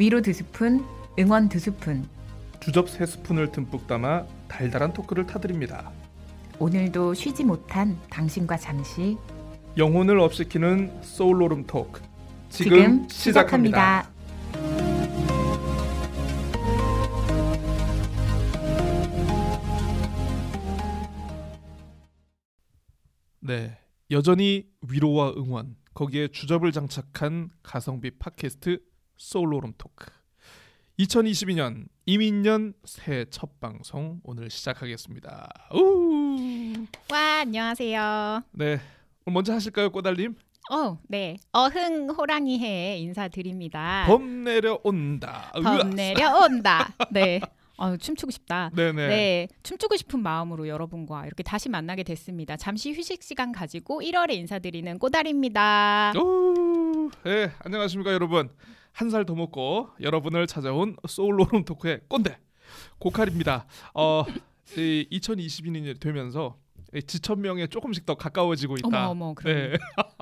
위로 두 스푼, 응원 두 스푼. 주접 세 스푼을 듬뿍 담아 달달한 토크를 타드립니다. 오늘도 쉬지 못한 당신과 잠시 영혼을 업시키는 소울로름 토크 지금, 지금 시작합니다. 시작합니다. 네, 여전히 위로와 응원 거기에 주접을 장착한 가성비 팟캐스트 소울로름 토크 2022년 이민년 새해 첫 방송 오늘 시작하겠습니다. 우! 와 안녕하세요. 네, 먼저 하실까요, 꼬달님? 어, 네. 어흥 호랑이 해 인사드립니다. 범 내려온다. 아. 범 내려온다. 네. 어, 춤추고 싶다. 네네. 네. 춤추고 싶은 마음으로 여러분과 이렇게 다시 만나게 됐습니다. 잠시 휴식 시간 가지고 1월에 인사드리는 꼬달입니다. 오, 네, 안녕하십니까 여러분. 한 살 더 먹고 여러분을 찾아온 소울로름 토크의 꼰대 고칼입니다. 어, 이 2022년이 되면서 이 지천명에 조금씩 더 가까워지고 있다. 어머 어머 그럼. 네.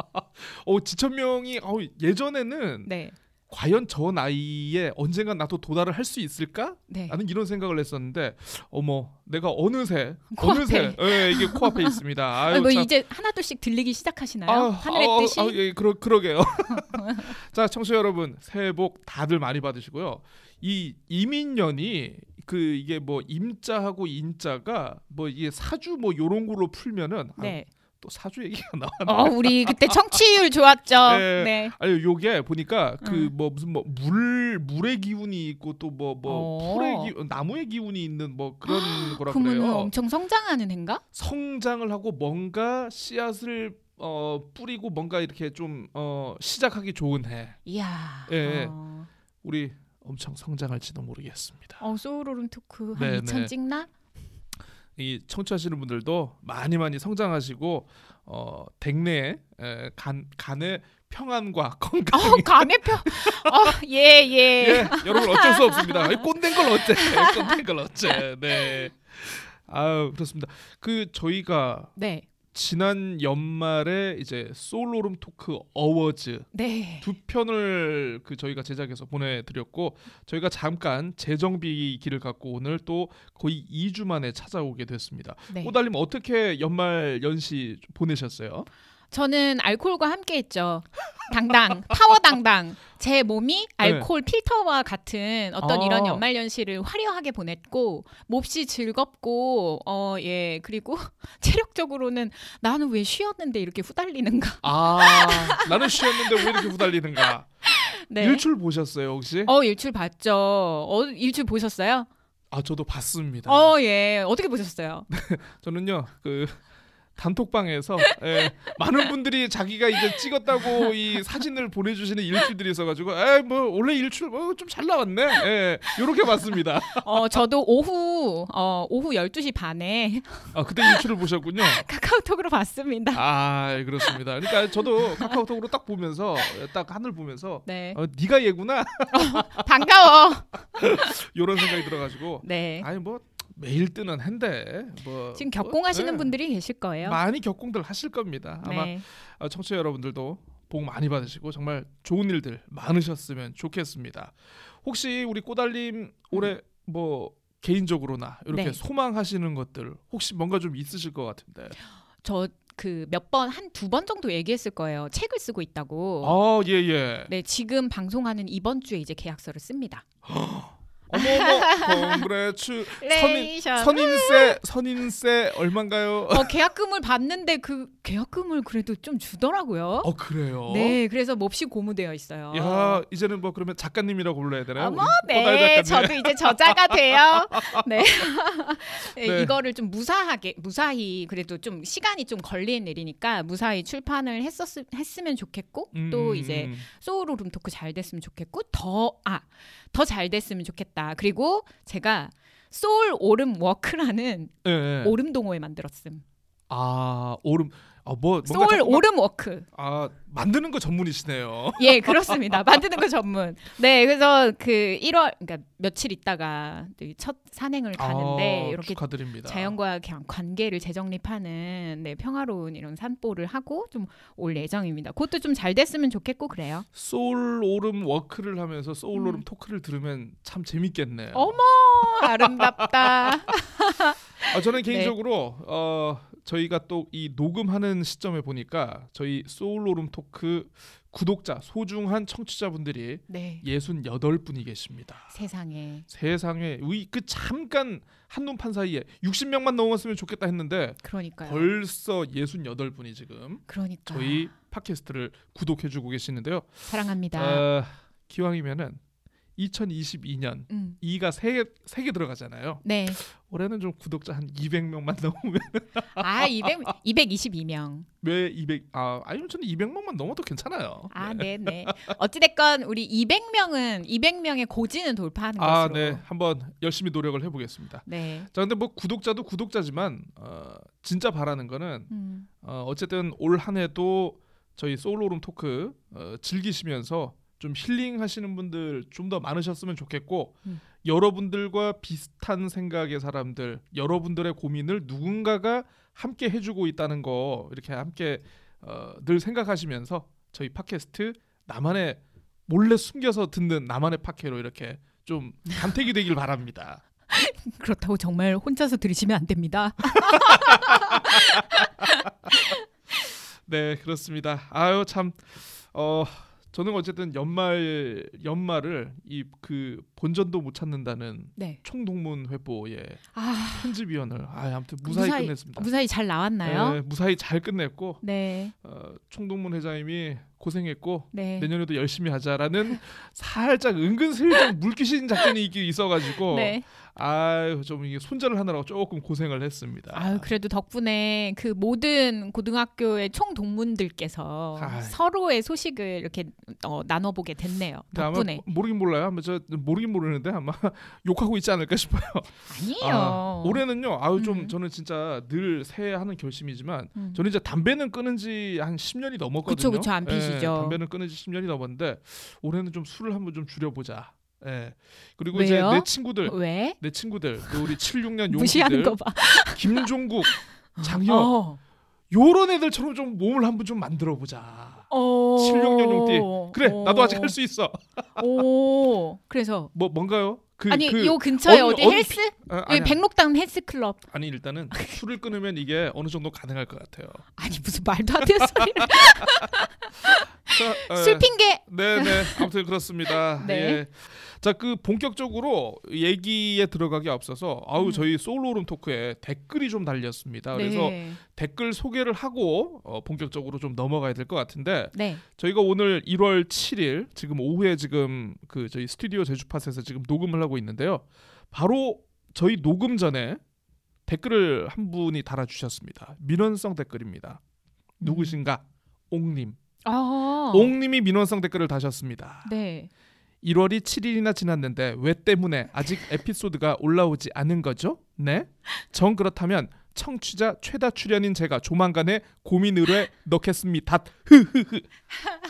어, 지천명이 어, 예전에는 네. 과연 저 나이에 언젠가 나도 도달을 할 수 있을까? 네. 나는 이런 생각을 했었는데 어머 내가 어느새 코앞에. 어느새 예, 이게 코앞에 있습니다. 아유, 아, 뭐 참. 이제 하나둘씩 들리기 시작하시나요? 아, 하늘의 아, 뜻이? 아, 예, 그러 그러게요. 자, 청취자 여러분, 새해 복 다들 많이 받으시고요. 이 이민년이 그 이게 뭐 임자하고 인자가 뭐 이게 사주 뭐 요런 걸로 풀면은 아, 네. 또 사주 얘기가 나와. 어, 우리 그때 청취율 좋았죠. 네. 네. 아니 요게 보니까 그 음. 뭐 무슨 뭐 물 물의 기운이 있고 또 뭐뭐 어. 풀의 기 나무의 기운이 있는 뭐 그런 거라 그러면 그래요. 엄청 성장하는 해인가? 성장을 하고 뭔가 씨앗을 어 뿌리고 뭔가 이렇게 좀 어 시작하기 좋은 해. 이야. 예. 어. 우리 엄청 성장할지도 모르겠습니다. 어 소울오름 토크 한 네, 2천 네. 찍나? 이 청취하시는 분들도 많이 많이 성장하시고 어 댁내에 에, 간 간의 평안과 건강. 어 간해표. 어예 예. 예, 여러분 어쩔 수 없습니다. 이 꼰대인 걸 어째? 꼰대인 걸 어째? 네. 아유 그렇습니다. 그 저희가 네. 지난 연말에 이제 소울로름 토크 어워즈 네. 두 편을 그 저희가 제작해서 보내드렸고 저희가 잠깐 재정비기를 갖고 오늘 또 거의 2주 만에 찾아오게 됐습니다. 네. 꼬달님 어떻게 연말 연시 좀 보내셨어요? 저는 알코올과 함께 했죠. 당당 파워 당당. 제 몸이 알코올 필터와 같은 어떤 아. 이런 연말 연시를 화려하게 보냈고 몹시 즐겁고 어 예 그리고 체력적으로는 나는 왜 쉬었는데 이렇게 후달리는가. 아 나는 쉬었는데 왜 이렇게 후달리는가? 네. 일출 보셨어요 혹시? 어 일출 봤죠. 어 일출 보셨어요? 아 저도 봤습니다. 어 예. 어떻게 보셨어요? 저는요 그 단톡방에서 예, 많은 분들이 자기가 이제 찍었다고 이 사진을 보내주시는 일출들이 있어가지고 에뭐 원래 일출 뭐 좀 잘 나왔네 예 요렇게 봤습니다 어 저도 오후 어 오후 12시 반에 아 그때 일출을 보셨군요 카카오톡으로 봤습니다. 아 그렇습니다 그러니까 저도 카카오톡으로 딱 보면서 딱 하늘 보면서 네. 어 네가 얘구나 반가워. 요런 생각이 들어가지고 네. 아니 뭐 매일 뜨는 해인데 뭐 지금 뭐, 격공하시는 예, 분들이 계실 거예요. 많이 격공들 하실 겁니다 아마 네. 어, 청취자 여러분들도 복 많이 받으시고 정말 좋은 일들 많으셨으면 좋겠습니다. 혹시 우리 꼬달님 올해 뭐 개인적으로나 이렇게 네. 소망하시는 것들 혹시 뭔가 좀 있으실 것 같은데. 저 그 몇 번 한 두 번 정도 얘기했을 거예요. 책을 쓰고 있다고. 아 예 예. 네, 지금 방송하는 이번 주에 이제 계약서를 씁니다. 어머머 콩그레츠 선인. 선인세 선인세 얼마인가요? 어, 계약금을 받는데 그 계약금을 그래도 좀 주더라고요. 어 그래요. 네, 그래서 몹시 고무되어 있어요. 야 이제는 뭐 그러면 작가님이라고 불러야 되나요? 어머, 네. 저도 이제 저자가 돼요. 네. 네, 네. 이거를 좀 무사하게, 무사히 그래도 좀 시간이 좀 걸리는 일이니까 무사히 출판을 했었 했으면 좋겠고 음, 또 음, 이제 음. 소울 오름 토크 잘 됐으면 좋겠고 더 아 더 잘 됐으면 좋겠다. 그리고 제가 소울 오름 워크라는 예, 예. 오름 동호회 만들었음. 아 오름 아, 뭐 소울 자꾸 막- 오름 워크. 아 만드는 거 전문이시네요. 예, 그렇습니다. 만드는 거 전문. 네, 그래서 그 1월 그러니까 며칠 있다가 또첫 산행을 가는데 아, 이렇게 축하드립니다. 자연과 그냥 관계를 재정립하는 네, 평화로운 이런 산보를 하고 좀 올 예정입니다. 그것도 좀 잘 됐으면 좋겠고 그래요. 소울 오름 워크를 하면서 소울 오름 음. 토크를 들으면 참 재밌겠네요. 어머, 아름답다. 아, 저는 네. 개인적으로 어, 저희가 또 이 녹음하는 시점에 보니까 저희 소울 오름 토크 구독자 소중한 청취자분들이 네. 68분이 계십니다. 세상에. 세상에 의- 그 잠깐 한눈판 사이에 60명만 넘었으면 좋겠다 했는데 그러니까요. 벌써 68분이 지금 그러니까. 저희 팟캐스트를 구독해 주고 계시는데요. 사랑합니다. 어, 기왕이면은 2022년 음. 2가 세개 들어가잖아요. 네. 올해는 좀 구독자 한 200명만 넘으면 아, 200 222명. 왜 200? 아 아니면 저는 200명만 넘어도 괜찮아요. 아, 네, 네. 어찌 됐건 우리 200명은 200명의 고지는 돌파하는 아, 것으로. 네, 한번 열심히 노력을 해 보겠습니다. 네. 자, 근데 뭐 구독자도 구독자지만 어, 진짜 바라는 거는 음. 어, 어쨌든 올 한 해도 저희 소울로룸 토크 어, 즐기시면서 좀 힐링하시는 분들 좀 더 많으셨으면 좋겠고 음. 여러분들과 비슷한 생각의 사람들, 여러분들의 고민을 누군가가 함께 해주고 있다는 거 이렇게 함께 어, 늘 생각하시면서 저희 팟캐스트 나만의 몰래 숨겨서 듣는 나만의 팟캐로 이렇게 좀 간택이 되길 바랍니다. 그렇다고 정말 혼자서 들으시면 안 됩니다. 네 그렇습니다. 아유 참 어. 저는 어쨌든 연말 연말을 이 그 본전도 못 찾는다는 네. 총동문 회보의 아, 편집위원을 아 아무튼 무사히, 무사히- 끝냈습니다. 무사히 잘 나왔나요? 네, 무사히 잘 끝냈고 네. 어, 총동문 회장님이 고생했고 네. 내년에도 열심히 하자라는 살짝 은근슬쩍 물귀신 작전이 있어가지고 네. 아유 좀 이게 손절을 하느라고 조금 고생을 했습니다. 아유, 그래도 덕분에 그 모든 고등학교의 총 동문들께서 아이. 서로의 소식을 이렇게 어, 나눠보게 됐네요. 덕분에. 모르긴 몰라요. 아마 저 모르긴 모르는데 아마 욕하고 있지 않을까 싶어요. 아니에요. 아, 올해는요. 아유 좀 음. 저는 진짜 늘 새해 하는 결심이지만 음. 저는 이제 담배는 끊은 지 한 10년이 넘었거든요. 그쵸, 그쵸, 안 피시죠. 예, 담배는 끊은 지 10년이 넘었는데 올해는 좀 술을 한번 좀 줄여보자. 예. 그리고 왜요? 이제 내 친구들, 왜? 내 친구들, 그 우리 76년 무시하는 용기들, 거 봐. 김종국, 장혁 어. 요런 애들처럼 좀 몸을 한번 좀 만들어 보자. 어. 76년 용띠. 그래, 어. 나도 아직 할 수 있어. 오. 그래서 뭐 뭔가요? 그, 아니 그, 요 근처에 어디 어느 헬스? 아, 여기 아니, 백록담 헬스 클럽. 아니 일단은 술을 끊으면 이게 어느 정도 가능할 것 같아요. 아니 무슨 말도 안 되는 소리. 자, 어, 술 핑계. 네네 아무튼 그렇습니다. 네. 예. 자 그 본격적으로 얘기에 들어가기 앞서서 아우 음. 저희 소울 오름 토크에 댓글이 좀 달렸습니다. 그래서 네. 댓글 소개를 하고 어, 본격적으로 좀 넘어가야 될 것 같은데 네. 저희가 오늘 1월 7일 지금 오후에 지금 그 저희 스튜디오 제주팟에서 지금 녹음을 하고 있는데요. 바로 저희 녹음 전에 댓글을 한 분이 달아주셨습니다. 민원성 댓글입니다. 누구신가? 옥님. 아. 옥님이 민원성 댓글을 다셨습니다. 네. 1월이 7일이나 지났는데 왜 때문에 아직 에피소드가 올라오지 않은 거죠? 네? 정 그렇다면 청취자 최다 출연인 제가 조만간에 고민 의뢰 넣겠습니다. 흐흐흐.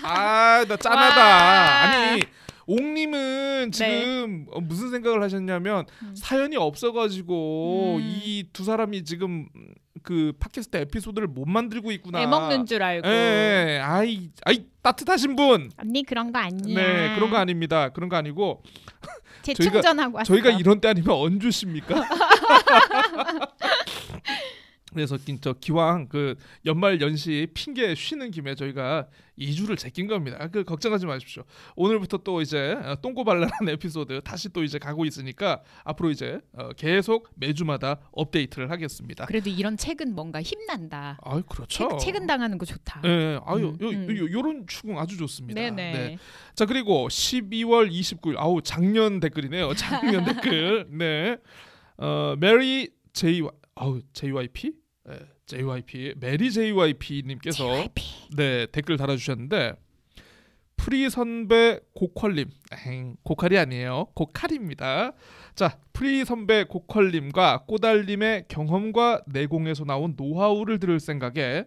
아, 나 짠하다. 와. 아니, 옥님은 지금 어, 무슨 생각을 하셨냐면 음. 사연이 없어가지고 음. 이두 사람이 지금 그 팟캐스트 에피소드를 못 만들고 있구나. 애 먹는 줄 알고. 예, 예. 아이, 아이 따뜻하신 분. 언니 그런 거 아니야. 네, 그런 거 아닙니다. 그런 거 아니고 재충전하고 왔어. 저희가 이런 때 아니면 언 주십니까? 그래서 진짜 기왕 그 연말 연시 핑계 쉬는 김에 저희가 2주를 제낀 겁니다. 그 걱정하지 마십시오. 오늘부터 또 이제 어, 똥꼬발랄한 에피소드 다시 또 이제 가고 있으니까 앞으로 이제 어, 계속 매주마다 업데이트를 하겠습니다. 그래도 이런 책은 뭔가 힘난다. 아유 그렇죠. 책, 책은 당하는 거 좋다. 예, 아유, 음, 요, 음. 요, 요 런 추궁 아주 좋습니다. 네네. 네. 자 그리고 12월 29일 아우 작년 댓글이네요. 작년 댓글. 네. 어 메리 제이 아우 JYP 네, JYP 메리 JYP 님께서 JYP. 네 댓글 달아 주셨는데 프리 선배 고퀄님, 엥, 고칼이 아니에요. 고칼입니다. 자, 프리 선배 고퀄님과 꼬달님의 경험과 내공에서 나온 노하우를 들을 생각에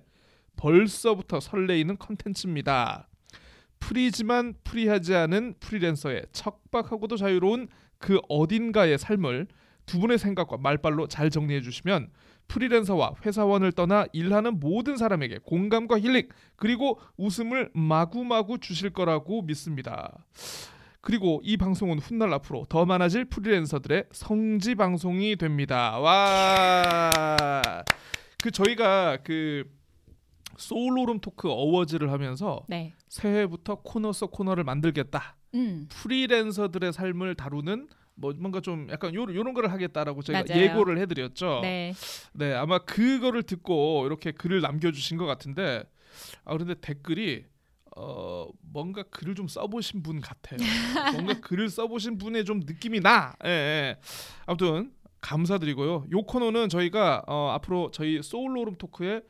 벌써부터 설레이는 컨텐츠입니다. free지만 free하지 않은 프리랜서의 척박하고도 자유로운 그 어딘가의 삶을 두 분의 생각과 말발로 잘 정리해 주시면 프리랜서와 회사원을 떠나 일하는 모든 사람에게 공감과 힐링 그리고 웃음을 마구마구 주실 거라고 믿습니다. 그리고 이 방송은 훗날 앞으로 더 많아질 프리랜서들의 성지 방송이 됩니다. 와. 그 저희가 그 소울로름 토크 어워즈를 하면서 네. 새해부터 코너 속 코너를 만들겠다. 음. 프리랜서들의 삶을 다루는 뭐 뭔가 좀 약간 요 요런 거를 하겠다라고 저희가 맞아요. 예고를 해드렸죠. 네. 네, 아마 그거를 듣고 이렇게 글을 남겨주신 것 같은데 아 그런데 댓글이 어 뭔가 글을 좀 써보신 분 같아요. 뭔가 글을 써보신 분의 좀 느낌이 나. 예, 예. 아무튼 감사드리고요. 요 코너는 저희가 어, 앞으로 저희 소울 오름 토크의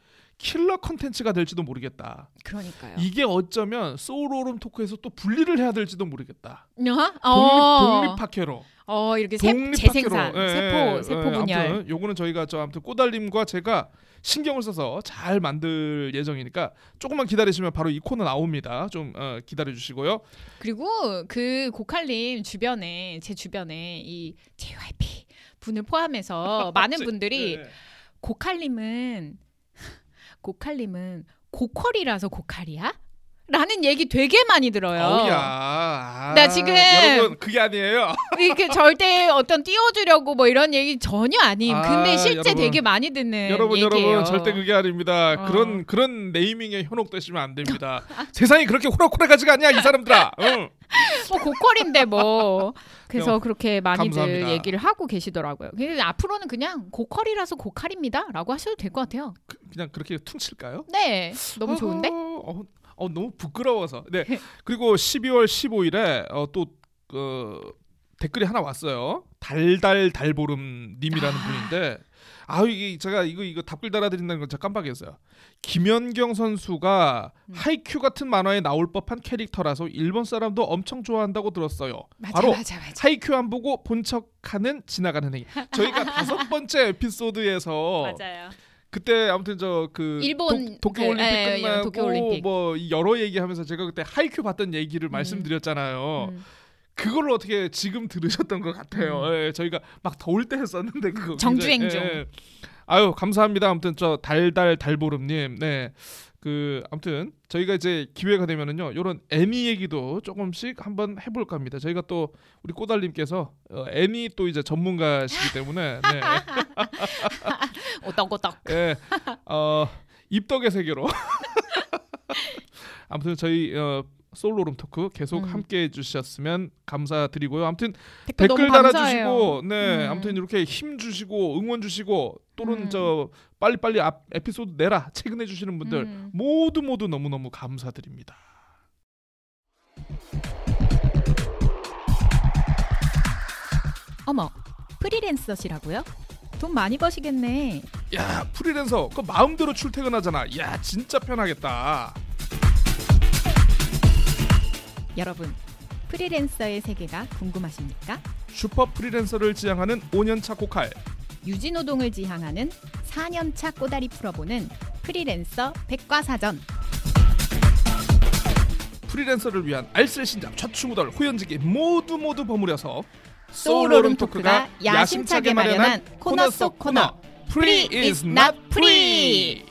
킬러 컨텐츠가 될지도 모르겠다. 그러니까요. 이게 어쩌면 소울 오름 토크에서 또 분리를 해야 될지도 모르겠다. 어? 독립, 어. 독립학회로. 어, 이렇게 세. 재생산, 예, 세포, 예, 세포 예, 분열. 아무튼 요거는 저희가 저 아무튼 꼬달님과 제가 신경을 써서 잘 만들 예정이니까 조금만 기다리시면 바로 이 코너 나옵니다. 좀 어, 기다려 주시고요. 그리고 그 고칼님 주변에 제 주변에 이 JYP 분을 포함해서 많은 분들이 네. 고칼님은 고칼님은 고퀄이라서 고칼이야? 라는 얘기 되게 많이 들어요. 어우야. 아, 나 지금- 여러분 그게 아니에요. 이게 절대 어떤 띄워주려고 뭐 이런 얘기 전혀 아님. 아, 근데 실제 여러분. 되게 많이 듣는 여러분 네, 얘기예요. 여러분 절대 그게 아닙니다. 어. 그런 그런 네이밍에 현혹되시면 안 됩니다. 세상이 그렇게 호락호락하지가 않냐 이 사람들아. 응. 뭐 고퀄인데 뭐 그래서 그렇게 많이들 감사합니다. 얘기를 하고 계시더라고요. 그래서 앞으로는 그냥 고퀄이라서 고칼입니다라고 하셔도 될 것 같아요. 그- 그냥 그렇게 퉁칠까요? 네, 너무 좋은데? 어, 어, 어, 너무 부끄러워서. 네. 그리고 12월 15일에 어, 또 어, 댓글이 하나 왔어요. 달달 달보름 님이라는 분인데 아 이게 제가 이거 이거 답글 달아드린다는 걸 제가 깜빡했어요. 김연경 선수가 음. 하이큐 같은 만화에 나올 법한 캐릭터라서 일본 사람도 엄청 좋아한다고 들었어요. 맞아, 바로 맞아, 맞아. 하이큐 안 보고 본 척하는 지나가는 행위. 저희가 다섯 번째 에피소드에서 맞아요. 그때 아무튼 저 그 일본 도쿄 그, 올림픽 예, 예, 끝나고 도쿄 올림픽. 뭐 여러 얘기하면서 제가 그때 하이큐 봤던 얘기를 말씀드렸잖아요. 음. 그걸 어떻게 지금 들으셨던 것 같아요. 음. 예, 저희가 막 더울 때 했었는데 그거 정주행 굉장히- 중. 예. 아유 감사합니다. 아무튼 저 달달 달보름님, 네. 그 아무튼 저희가 이제 기회가 되면은요 이런 애니 얘기도 조금씩 한번 해볼까 합니다. 저희가 또 우리 꼬달님께서 어, 애니 또 이제 전문가시기 때문에 네. 오떡오떡. 예, 어, 입덕의 세계로. 아무튼 저희 어, 솔로룸 토크 계속 음. 함께 해주셨으면 감사드리고요. 아무튼 댓글, 댓글. 달아주시고, 네, 음. 아무튼 이렇게 힘 주시고 응원 주시고 또는 음. 저 빨리 빨리 앞 에피소드 내라 최근해 주시는 분들 음. 모두 모두 너무 너무 감사드립니다. 어머, 프리랜서시라고요? 돈 많이 버시겠네. 야 프리랜서 그 마음대로 출퇴근하잖아. 야 진짜 편하겠다. 여러분, 프리랜서의 세계가 궁금하십니까? 슈퍼 프리랜서를 지향하는 5년차 고칼. 유지노동을 지향하는 4년차 꼬달이 풀어보는 프리랜서 백과사전. 프리랜서를 위한 알쓸신잡 좌충우돌 호연지기 모두 모두 버무려서 소울오름 토크가 야심차게 마련한 코너 속 코너. Free is not free.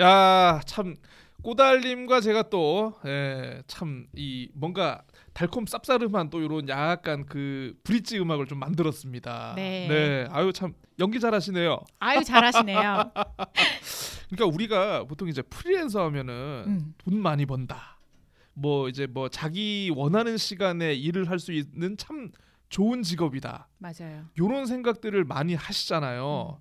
야, 참 꼬달님과 제가 또참 이 뭔가 달콤 쌉싸름한 또 이런 약간 그 브릿지 음악을 좀 만들었습니다. 네. 아유 참 연기 잘하시네요. 아유 잘하시네요. 그러니까 우리가 보통 이제 프리랜서 하면은 음. 돈 많이 번다. 뭐 이제 뭐 자기 원하는 시간에 일을 할 수 있는 참 좋은 직업이다. 맞아요. 요런 생각들을 많이 하시잖아요.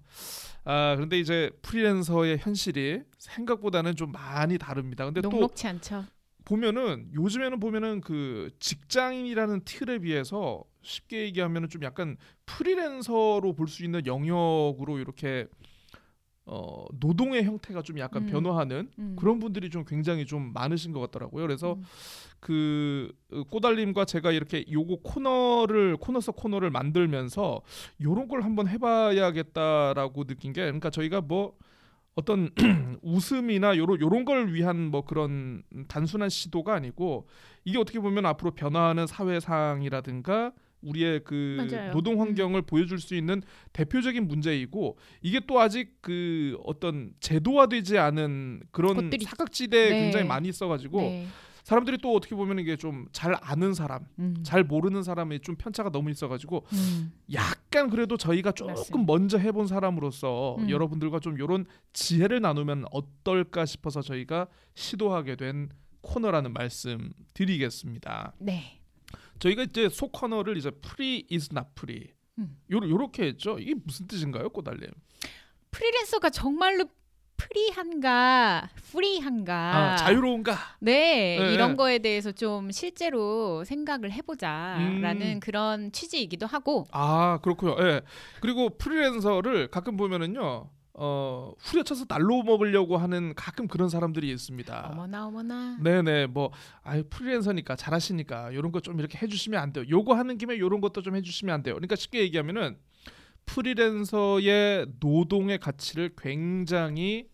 아 그런데 이제 프리랜서의 현실이 생각보다는 좀 많이 다릅니다. 근데 또 녹록치 않죠. 보면은 요즘에는 보면은 그 직장인이라는 틀에 비해서 쉽게 얘기하면은 좀 약간 프리랜서로 볼 수 있는 영역으로 이렇게 어, 노동의 형태가 좀 약간 음. 변화하는 음. 그런 분들이 좀 굉장히 좀 많으신 것 같더라고요. 그래서 음. 그 어, 꼬달님과 제가 이렇게 요거 코너를 코너 속 코너를 만들면서 요런 걸 한번 해봐야겠다라고 느낀 게 그러니까 저희가 뭐 어떤 웃음이나 요런 요런 걸 위한 뭐 그런 단순한 시도가 아니고 이게 어떻게 보면 앞으로 변화하는 사회상이라든가 우리의 그 맞아요. 노동 환경을 보여줄 수 있는 대표적인 문제이고 이게 또 아직 그 어떤 제도화되지 않은 그런 것들이- 사각지대에 네. 굉장히 많이 있어가지고 네. 사람들이 또 어떻게 보면 이게 좀 잘 아는 사람, 음. 잘 모르는 사람이 좀 편차가 너무 있어가지고 음. 약간 그래도 저희가 조금 맞습니다. 먼저 해본 사람으로서 음. 여러분들과 좀 이런 지혜를 나누면 어떨까 싶어서 저희가 시도하게 된 코너라는 말씀 드리겠습니다. 네. 저희가 이제 소 코너를 이제 free is not free 음. 요러, 요렇게 했죠. 이게 무슨 뜻인가요, 꼬달님? 프리랜서가 정말로 free한가, free한가. 아, 자유로운가? 네, 네, 이런 네. 거에 대해서 좀 실제로 생각을 해보자라는 음. 그런 취지이기도 하고. 아 그렇고요. 예. 그리고 프리랜서를 가끔 보면은요. 어 후려쳐서 날로 먹으려고 하는 가끔 그런 사람들이 있습니다. 어머나 어머나. 네네 뭐 아유 프리랜서니까 잘하시니까 이런 거 좀 이렇게 해주시면 안 돼요. 요거 하는 김에 요런 것도 좀 해주시면 안 돼요. 그러니까 쉽게 얘기하면은 프리랜서의 노동의 가치를 굉장히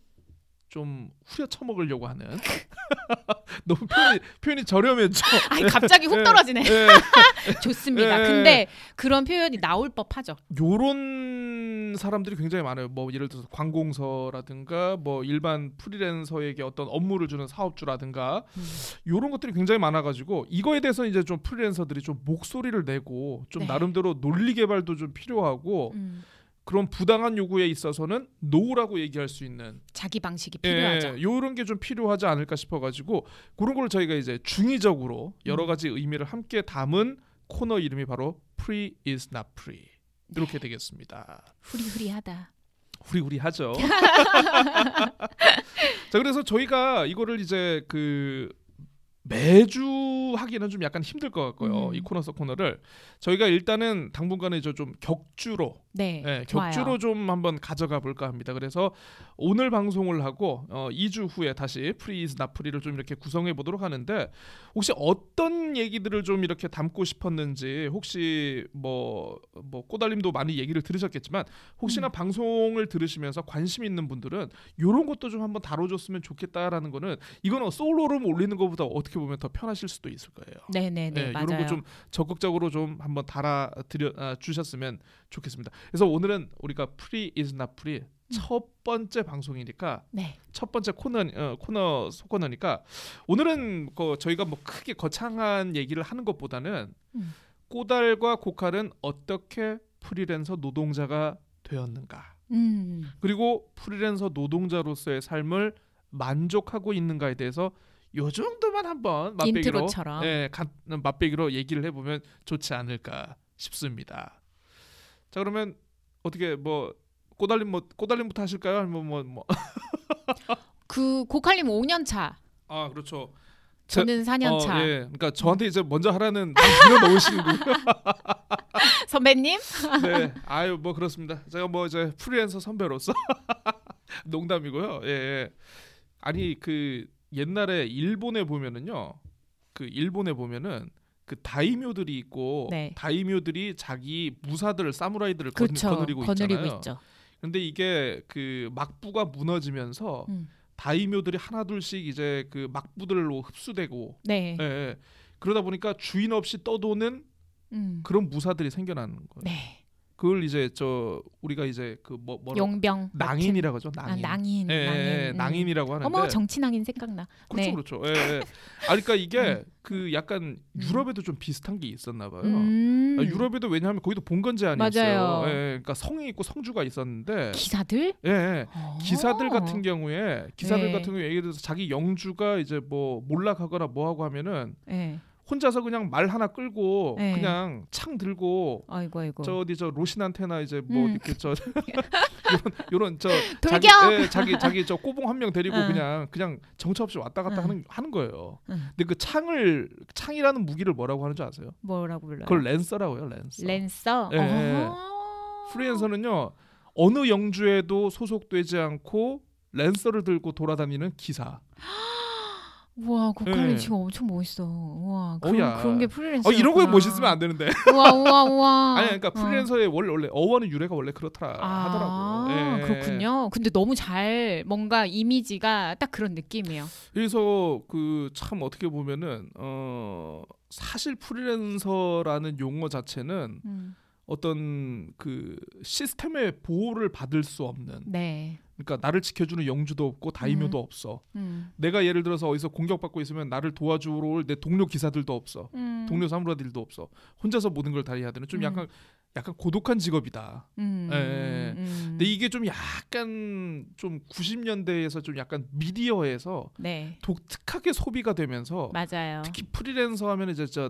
좀 후려쳐 먹으려고 하는 너무 표현이 표현이 저렴했죠. 아니 갑자기 훅 예. 떨어지네. 예. 좋습니다. 예. 근데 그런 표현이 나올 법하죠. 요런 사람들이 굉장히 많아요. 뭐 예를 들어서 관공서라든가 뭐 일반 프리랜서에게 어떤 업무를 주는 사업주라든가 음. 요런 것들이 굉장히 많아 가지고 이거에 대해서 이제 좀 프리랜서들이 좀 목소리를 내고 좀 네. 나름대로 논리 개발도 좀 필요하고 음, 그런 부당한 요구에 있어서는 노라고 얘기할 수 있는 자기 방식이 필요하죠. 예, 요런 게 좀 필요하지 않을까 싶어가지고 그런 걸 저희가 이제 중의적으로 여러 음. 가지 의미를 함께 담은 코너 이름이 바로 Free is not free 이렇게 되겠습니다. 후리후리하다. 후리후리하죠. 자 그래서 저희가 이거를 이제 그 매주 하기는 좀 약간 힘들 것 같고요. 음. 이 코너 속 코너를 저희가 일단은 당분간은 이제 좀 격주로 네, 예, 좋아요. 격주로 좀 한번 가져가 볼까 합니다. 그래서 오늘 방송을 하고 어, 2주 후에 다시 free is not free를 좀 이렇게 구성해 보도록 하는데 혹시 어떤 얘기들을 좀 이렇게 담고 싶었는지 혹시 뭐, 뭐 꼬달님도 많이 얘기를 들으셨겠지만 혹시나 음. 방송을 들으시면서 관심 있는 분들은 이런 것도 좀 한번 다뤄줬으면 좋겠다라는 거는 이거는 소울오름 올리는 것보다 어떻게 보면 더 편하실 수도 있을 거예요. 네네 네 네, 맞아요. 이런 거 좀 적극적으로 좀 한번 달아 드려 아, 주셨으면 좋겠습니다. 그래서 오늘은 우리가 free is not free 첫 번째 방송이니까 네. 첫 번째 코너 어, 코너 소코너니까 오늘은 그 저희가 뭐 크게 거창한 얘기를 하는 것보다는 음. 꼬달과 고칼은 어떻게 프리랜서 노동자가 되었는가 음. 그리고 프리랜서 노동자로서의 삶을 만족하고 있는가에 대해서 요 정도만 한번 맛배기로. 예, 간, 맛배기로 얘기를 해보면 좋지 않을까 싶습니다. 자 그러면 어떻게 뭐 꼬달림 뭐 꼬달림부터 하실까요? 아니면 뭐 뭐 그 고칼님 5년 차, 아 그렇죠. 제- 저는 4년 어, 차. 예, 그러니까 저한테 이제 먼저 하라는 들어 놓으시는군요. 선배님? 네, 아유 뭐 그렇습니다. 제가 뭐 이제 프리랜서 선배로서 농담이고요. 예, 예. 아니 그 옛날에 일본에 보면은요, 그 일본에 보면은 그 다이묘들이 있고 네. 다이묘들이 자기 무사들 사무라이들을 건, 그렇죠. 거느리고 거느리고 있잖아요. 근데 이게 그 막부가 무너지면서 음. 다이묘들이 하나 둘씩 이제 그 막부들로 흡수되고 네. 예, 예. 그러다 보니까 주인 없이 떠도는 음. 그런 무사들이 생겨나는 거예요. 네. 그걸 이제 저 우리가 이제 그뭐 뭐라 용병. 낭인이라고 하죠. 낭인. 아, 낭인. 예, 예, 낭인. 예, 음. 낭인이라고 하는데 어머 정치 낭인 생각나. 그렇죠, 네. 그렇죠. 예, 예. 아, 그러니까 이게 음. 그 약간 음. 유럽에도 좀 비슷한 게 있었나 봐요. 음. 아, 유럽에도 왜냐하면 거기도 봉건제 아니었어요. 예, 예. 그러니까 성이 있고 성주가 있었는데, 기사들? 예, 예. 기사들 어. 같은 경우에 기사들 네. 같은 경우에 예를 들어서 자기 영주가 이제 뭐 몰락하거나 뭐 하고 하면은 네. 혼자서 그냥 말 하나 끌고 네. 그냥 창 들고 아이고 아이고. 저 어디 저 로신한테나 이제 뭐 음. 이렇게 저 요런 요런 저! 자기 예, 자기 자기 저 꼬봉 한 명 데리고 응. 그냥 그냥 정처 없이 왔다 갔다 응. 하는 하는 거예요. 응. 근데 그 창을 창이라는 무기를 뭐라고 하는 줄 아세요? 뭐라고 불러요? 그걸 랜서라고요, 랜서. 랜서. 예, 예. 프리랜서는요. 어느 영주에도 소속되지 않고 랜서를 들고 돌아다니는 기사. 우와 고칼리 네. 지금 엄청 멋있어. 우와 그런, 어야. 그런 게 프리랜서. 어 이런 거에 멋있으면 안 되는데. 우와 우와 우와. 아니 그러니까 어. 프리랜서의 원래 원래 어원의 유래가 원래 그렇더라 아, 하더라고. 예. 그렇군요. 근데 너무 잘 뭔가 이미지가 딱 그런 느낌이에요. 그래서 그 참 어떻게 보면은 어 사실 프리랜서라는 용어 자체는 음. 어떤 그 시스템의 보호를 받을 수 없는 네. 그러니까 나를 지켜주는 영주도 없고 다이묘도 없어. 음. 내가 예를 들어서 어디서 공격받고 있으면 나를 도와주러 올 내 동료 기사들도 없어. 음. 동료 사무라들도 없어. 혼자서 모든 걸 다 해야 되는 좀 음. 약간 약간 고독한 직업이다. 음. 예. 음. 근데 이게 좀 약간 좀 90년대에서 좀 약간 미디어에서 네. 독특하게 소비가 되면서 맞아요. 특히 프리랜서 하면 이제 저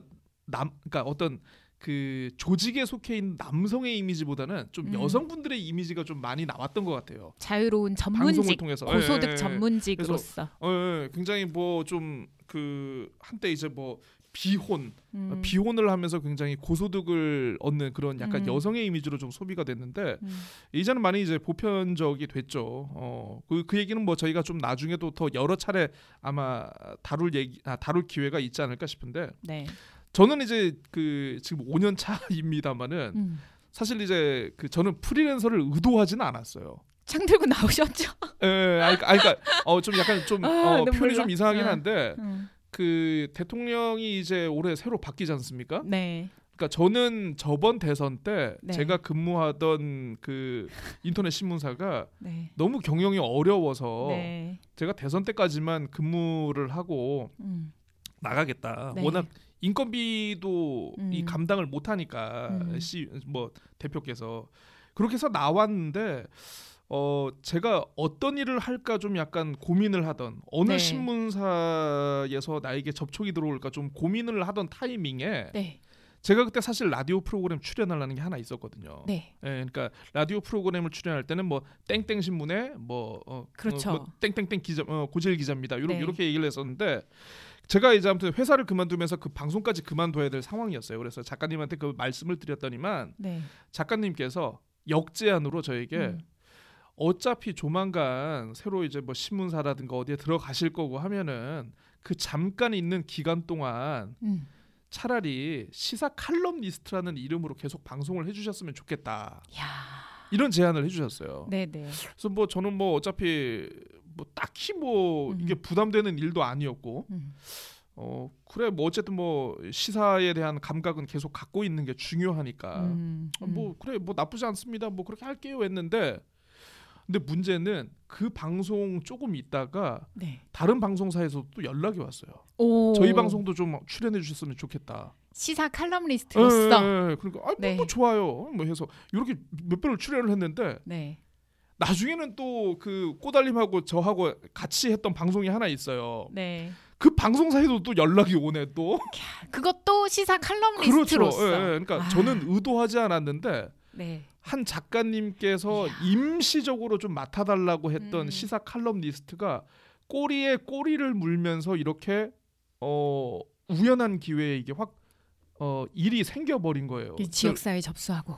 남 그러니까 어떤 그 조직에 속해 있는 남성의 이미지보다는 좀 음. 여성분들의 이미지가 좀 많이 나왔던 것 같아요. 자유로운 전문직, 통해서 고소득 예, 예, 예. 전문직으로서. 어, 예, 굉장히 뭐 좀 그 한때 이제 뭐 비혼 음. 비혼을 하면서 굉장히 고소득을 얻는 그런 약간 음. 여성의 이미지로 좀 소비가 됐는데 음. 이제는 많이 이제 보편적이 됐죠. 어, 그, 그 얘기는 뭐 저희가 좀 나중에도 더 여러 차례 아마 다룰 얘기, 아, 다룰 기회가 있지 않을까 싶은데 네. 저는 이제 그 지금 5년 차입니다만은 음. 사실 이제 그 저는 프리랜서를 의도하지는 않았어요. 창 들고 나오셨죠? 예, 아, 그러니까, 아, 그러니까 어, 좀 약간 좀 아, 어, 표현이 나. 좀 이상하긴 어. 한데 음. 그 대통령이 이제 올해 새로 바뀌지 않습니까? 네. 그러니까 저는 저번 대선 때 네. 제가 근무하던 그 인터넷 신문사가 네. 너무 경영이 어려워서 네. 제가 대선 때까지만 근무를 하고 음. 나가겠다. 네. 워낙 인건비도 음. 이 감당을 못 하니까 음. 시뭐 대표께서 그렇게 해서 나왔는데 어 제가 어떤 일을 할까 좀 약간 고민을 하던 어느 네. 신문사에서 나에게 접촉이 들어올까 좀 고민을 하던 타이밍에 네. 제가 그때 사실 라디오 프로그램 출연하려는 게 하나 있었거든요. 네. 예, 그러니까 라디오 프로그램을 출연할 때는 뭐 땡땡 신문에 뭐 어, 그렇죠. 어, 뭐 땡땡땡 기자 어, 고질 기자입니다. 이렇게 네. 이렇게 얘기를 했었는데 제가 이제 아무튼 회사를 그만두면서 그 방송까지 그만둬야 될 상황이었어요. 그래서 작가님한테 그 말씀을 드렸더니만 네. 작가님께서 역제안으로 저에게 음. 어차피 조만간 새로 이제 뭐 신문사라든가 어디에 들어가실 거고 하면은 그 잠깐 있는 기간 동안 음. 차라리 시사 칼럼니스트라는 이름으로 계속 방송을 해주셨으면 좋겠다 야. 이런 제안을 해주셨어요. 네, 네. 그래서 뭐 저는 뭐 어차피 뭐 딱히 뭐 음. 이게 부담되는 일도 아니었고 음. 어 그래 뭐 어쨌든 뭐 시사에 대한 감각은 계속 갖고 있는 게 중요하니까 음. 어, 뭐 그래 뭐 나쁘지 않습니다 뭐 그렇게 할게요 했는데 근데 문제는 그 방송 조금 있다가 네. 다른 방송사에서 또 연락이 왔어요. 오. 저희 방송도 좀 출연해 주셨으면 좋겠다. 시사 칼럼니스트로서 예, 예, 예. 그러니까 아, 뭐, 네. 뭐 좋아요. 뭐 해서 이렇게 몇 번을 출연을 했는데 네. 나중에는 또 그 꼬달림하고 저하고 같이 했던 방송이 하나 있어요. 네. 그 방송사에도 또 연락이 오네 또. 그것도 시사 그렇죠. 칼럼니스트로서. 예, 예. 그러니까 아. 저는 의도하지 않았는데 네. 한 작가님께서 이야. 임시적으로 좀 맡아달라고 했던 음. 시사 칼럼니스트가 꼬리에 꼬리를 물면서 이렇게 어 우연한 기회에 이게 확 어, 일이 생겨버린 거예요. 이 지역사회 접수하고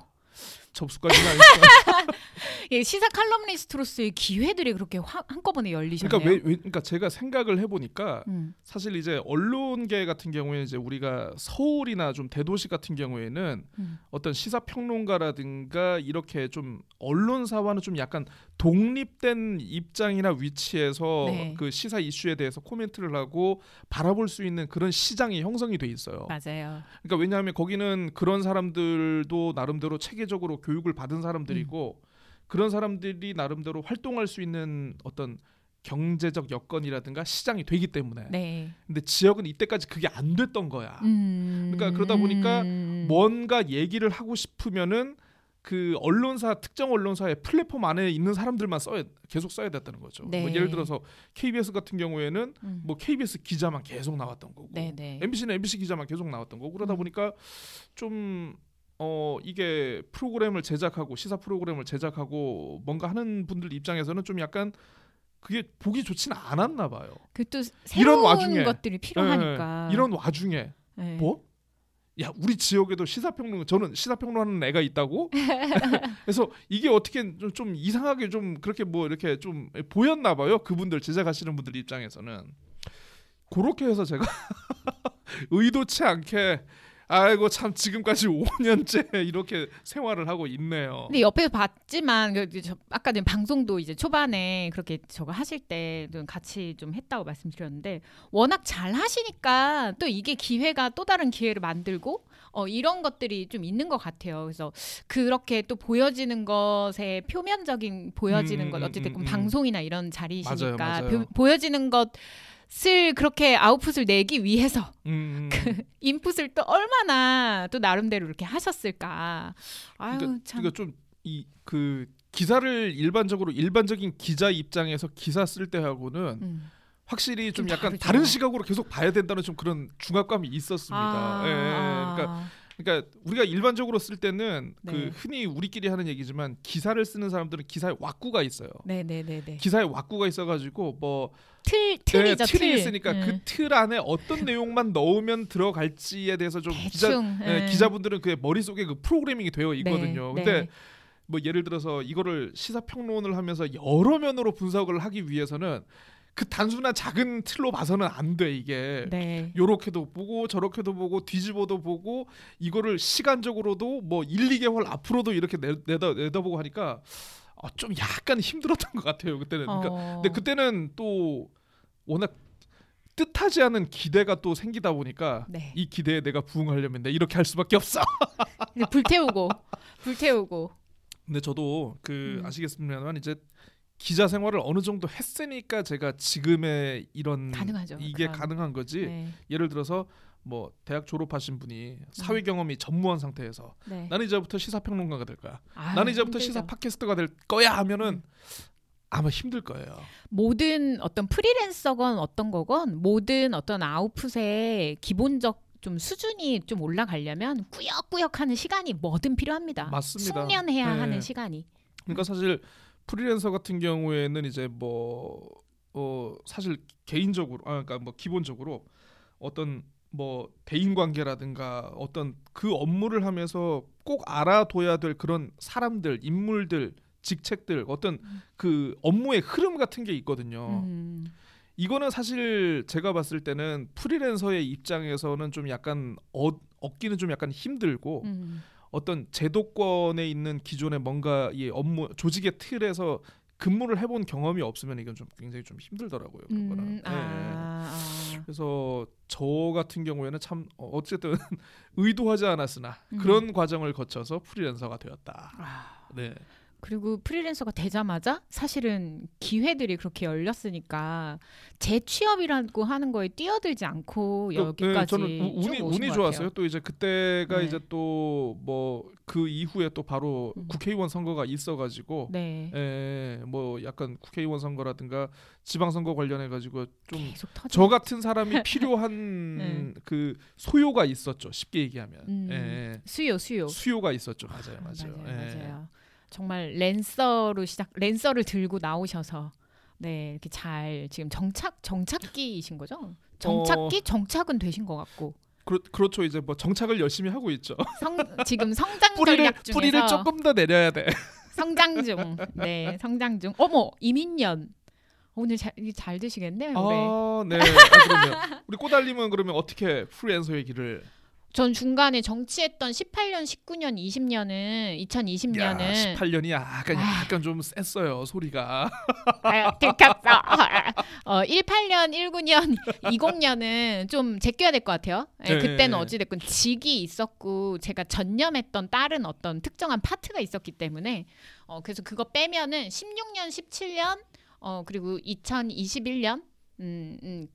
접수까지는 아니지만 예, 시사 칼럼니스트로서의 기회들이 그렇게 화, 한꺼번에 열리셨네요. 그러니까 왜, 왜 그러니까 제가 생각을 해보니까 음. 사실 이제 언론계 같은 경우에 이제 우리가 서울이나 좀 대도시 같은 경우에는 음. 어떤 시사 평론가라든가 이렇게 좀 언론사와는 좀 약간 독립된 입장이나 위치에서 네. 그 시사 이슈에 대해서 코멘트를 하고 바라볼 수 있는 그런 시장이 형성이 돼 있어요. 맞아요. 그러니까 왜냐하면 거기는 그런 사람들도 나름대로 체계적으로 교육을 받은 사람들이고 그런 사람들이 나름대로 활동할 수 있는 어떤 경제적 여건이라든가 시장이 되기 때문에 네. 근데 지역은 이때까지 그게 안 됐던 거야. 음. 그러니까 그러다 보니까 음. 뭔가 얘기를 하고 싶으면은 그 언론사 특정 언론사의 플랫폼 안에 있는 사람들만 써야 계속 써야 됐다는 거죠. 네. 뭐 예를 들어서 KBS 같은 경우에는 음. 뭐 KBS 기자만 계속 나왔던 거고 네, 네. MBC는 MBC 기자만 계속 나왔던 거고 그러다 음. 보니까 좀 어 이게 프로그램을 제작하고 시사 프로그램을 제작하고 뭔가 하는 분들 입장에서는 좀 약간 그게 보기 좋지는 않았나 봐요. 그또 이런 새로운 와중에. 것들이 필요하니까 예, 이런 와중에 네. 뭐야 우리 지역에도 시사평론 저는 시사평론하는 애가 있다고 그래서 이게 어떻게 좀, 좀 이상하게 좀 그렇게 뭐 이렇게 좀 보였나 봐요 그분들 제작하시는 분들 입장에서는 그렇게 해서 제가 의도치 않게 아이고 참 지금까지 5년째 이렇게 생활을 하고 있네요. 근데 옆에서 봤지만 그, 저, 아까 전 방송도 이제 초반에 그렇게 저거 하실 때 좀 같이 좀 했다고 말씀드렸는데 워낙 잘 하시니까 또 이게 기회가 또 다른 기회를 만들고 어, 이런 것들이 좀 있는 것 같아요. 그래서 그렇게 또 보여지는 것에 표면적인 보여지는 음, 것 어쨌든 음, 음. 방송이나 이런 자리이시니까 맞아요, 맞아요. 보- 보여지는 것 을 그렇게 아웃풋을 내기 위해서 음, 그 인풋을 또 얼마나 또 나름대로 이렇게 하셨을까. 아유 그러니까, 참. 그러니까 좀 이 그 기사를 일반적으로 일반적인 기자 입장에서 기사 쓸 때하고는 음. 확실히 좀 좀 약간 다르죠. 다른 시각으로 계속 봐야 된다는 좀 그런 중압감이 있었습니다. 아, 예, 예. 그러니까 아. 그러니까 우리가 일반적으로 쓸 때는 네. 그 흔히 우리끼리 하는 얘기지만 기사를 쓰는 사람들은 기사에 왁구가 있어요. 네네네네. 기사에 왁구가 있어가지고 뭐틀 네, 틀이죠 틀이 틀. 있으니까 음. 그틀 안에 어떤 내용만 넣으면 들어갈지에 대해서 좀 기자 대충 예, 음. 기자분들은 그 머릿속에 그 프로그래밍이 되어 있거든요. 네, 근데 네. 뭐 예를 들어서 이거를 시사 평론을 하면서 여러 면으로 분석을 하기 위해서는 그 단순한 작은 틀로 봐서는 안 돼 이게. 네. 요렇게도 보고 저렇게도 보고 뒤집어도 보고 이거를 시간적으로도 뭐 1, 2개월 앞으로도 이렇게 내, 내다 내다보고 하니까 어, 좀 약간 힘들었던 것 같아요 그때는. 그러니까 어. 근데 그때는 또 워낙 뜻하지 않은 기대가 또 생기다 보니까 네. 이 기대에 내가 부응하려면 내가 이렇게 할 수밖에 없어. 불태우고 불태우고. 근데 저도 그 음. 아시겠습니다만 이제 기자 생활을 어느 정도 했으니까 제가 지금의 이런 가능하죠. 이게 그런. 가능한 거지. 네. 예를 들어서 뭐 대학 졸업하신 분이 사회 경험이 전무한 상태에서 네. 나는 이제부터 시사 평론가가 될 거야. 아유, 나는 이제부터 힘들죠. 시사 팟캐스터가 될 거야 하면은 음. 아마 힘들 거예요. 모든 어떤 프리랜서건 어떤 거건 모든 어떤 아웃풋의 기본적 좀 수준이 좀 올라가려면 꾸역꾸역 하는 시간이 뭐든 필요합니다. 맞습니다. 숙련해야 네. 하는 시간이. 그러니까 사실 프리랜서 같은 경우에는 이제 뭐 어, 사실 개인적으로 아 그러니까 뭐 기본적으로 어떤 뭐 대인 관계라든가 어떤 그 업무를 하면서 꼭 알아둬야 될 그런 사람들, 인물들, 직책들 어떤 음. 그 업무의 흐름 같은 게 있거든요. 음. 이거는 사실 제가 봤을 때는 프리랜서의 입장에서는 좀 약간 어, 얻기는 좀 약간 힘들고 음. 어떤 제도권에 있는 기존의 뭔가 이 업무 조직의 틀에서 근무를 해본 경험이 없으면 이건 좀 굉장히 좀 힘들더라고요. 그런 거는. 음. 아, 예. 아. 그래서 저 같은 경우에는 참 어, 어쨌든 의도하지 않았으나 음. 그런 과정을 거쳐서 프리랜서가 되었다. 아. 네. 그리고 프리랜서가 되자마자 사실은 기회들이 그렇게 열렸으니까 재취업이라고 하는 거에 뛰어들지 않고 또, 여기까지 네, 저는 우- 쭉 운이 운이 것 좋았어요. 또 이제 그때가 네. 이제 또 뭐 그 이후에 또 바로 음. 국회의원 선거가 있어가지고 네. 예, 뭐 약간 국회의원 선거라든가 지방선거 관련해 가지고 좀. 저 같은 사람이 필요한 네. 그 소요가 있었죠. 쉽게 얘기하면 음. 예, 수요 수요. 수요가 있었죠. 맞아요, 아, 맞아요. 맞아요, 예. 맞아요. 정말 랜서로 시작 랜서를 들고 나오셔서 네 이렇게 잘 지금 정착 정착기이신 거죠? 정착기 어. 정착은 되신 것 같고 그렇, 그렇죠. 이제 뭐 정착을 열심히 하고 있죠. 성 지금 성장 뿌리를 전략 중에서 뿌리를 조금 더 내려야 돼. 성장 중. 네, 성장 중. 어머, 이민년. 오늘 잘, 잘 되시겠네요. 아, 네. 아, 그러면 우리 꼬달님은 그러면 어떻게 프리랜서의 길을 전 중간에 정치했던 18년, 19년, 20년은 2020년은 야, 18년이 약간 약간 좀 셌어요 소리가. 아, 들켰어. 어, 18년, 19년, 20년은 좀 제껴야 될 것 같아요. 예, 네. 그때는 어찌 됐건 직이 있었고 제가 전념했던 다른 어떤 특정한 파트가 있었기 때문에 어, 그래서 그거 빼면은 16년, 17년 어, 그리고 2021년 음, 음,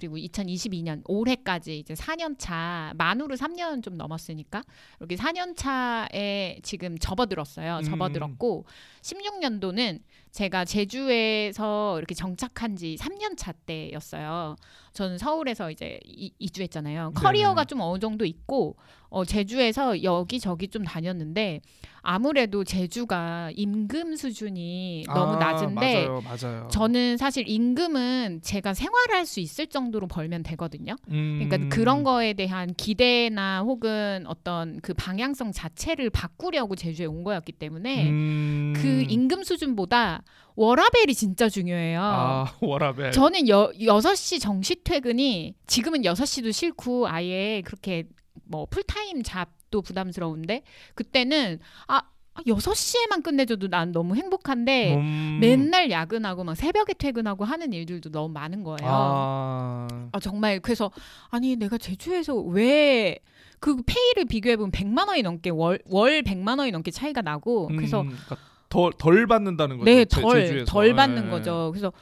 그리고 2022년 올해까지 이제 4년 차 만으로 3년 좀 넘었으니까 이렇게 4년 차에 지금 접어들었어요. 음. 접어들었고 16년도는 제가 제주에서 이렇게 정착한 지 3년 차 때였어요. 저는 서울에서 이제 이, 이주했잖아요. 커리어가 네네. 좀 어느 정도 있고 어, 제주에서 여기저기 좀 다녔는데 아무래도 제주가 임금 수준이 너무 아, 낮은데 맞아요, 맞아요. 저는 사실 임금은 제가 생활할 수 있을 정도로 벌면 되거든요. 음. 그러니까 그런 거에 대한 기대나 혹은 어떤 그 방향성 자체를 바꾸려고 제주에 온 거였기 때문에 음. 그 임금 수준보다 워라벨이 진짜 중요해요. 아 워라벨. 저는 여, 6시 정시 퇴근이 지금은 6시도 싫고 아예 그렇게 뭐 full-time job도 부담스러운데 그때는 아 6시에만 끝내줘도 난 너무 행복한데 음. 맨날 야근하고 막 새벽에 퇴근하고 하는 일들도 너무 많은 거예요. 아. 아 정말 그래서 아니 내가 제주에서 왜 그 페이를 비교해 보면 100만 원이 넘게 월 월 100만 원이 넘게 차이가 나고 그래서 음, 그러니까 덜, 덜 받는다는 거죠. 네, 제- 덜, 제주에서. 덜 받는 예. 거죠. 그래서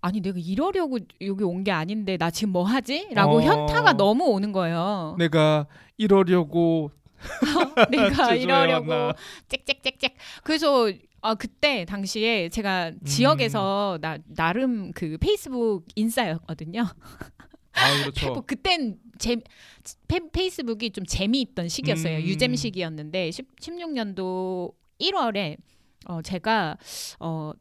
아니 내가 이러려고 여기 온 게 아닌데 나 지금 뭐 하지? 라고 어. 현타가 너무 오는 거예요. 내가 이러려고 내가 이러려고. 잭잭잭잭. 그래서 아 그때 당시에 제가 음. 지역에서 나 나름 그 페이스북 인싸였거든요. 아 그렇죠. 뭐 그땐 제 페, 페이스북이 좀 재미있던 시기였어요. 음. 유잼 시기였는데 10, 16년도 1월에 어 제가 어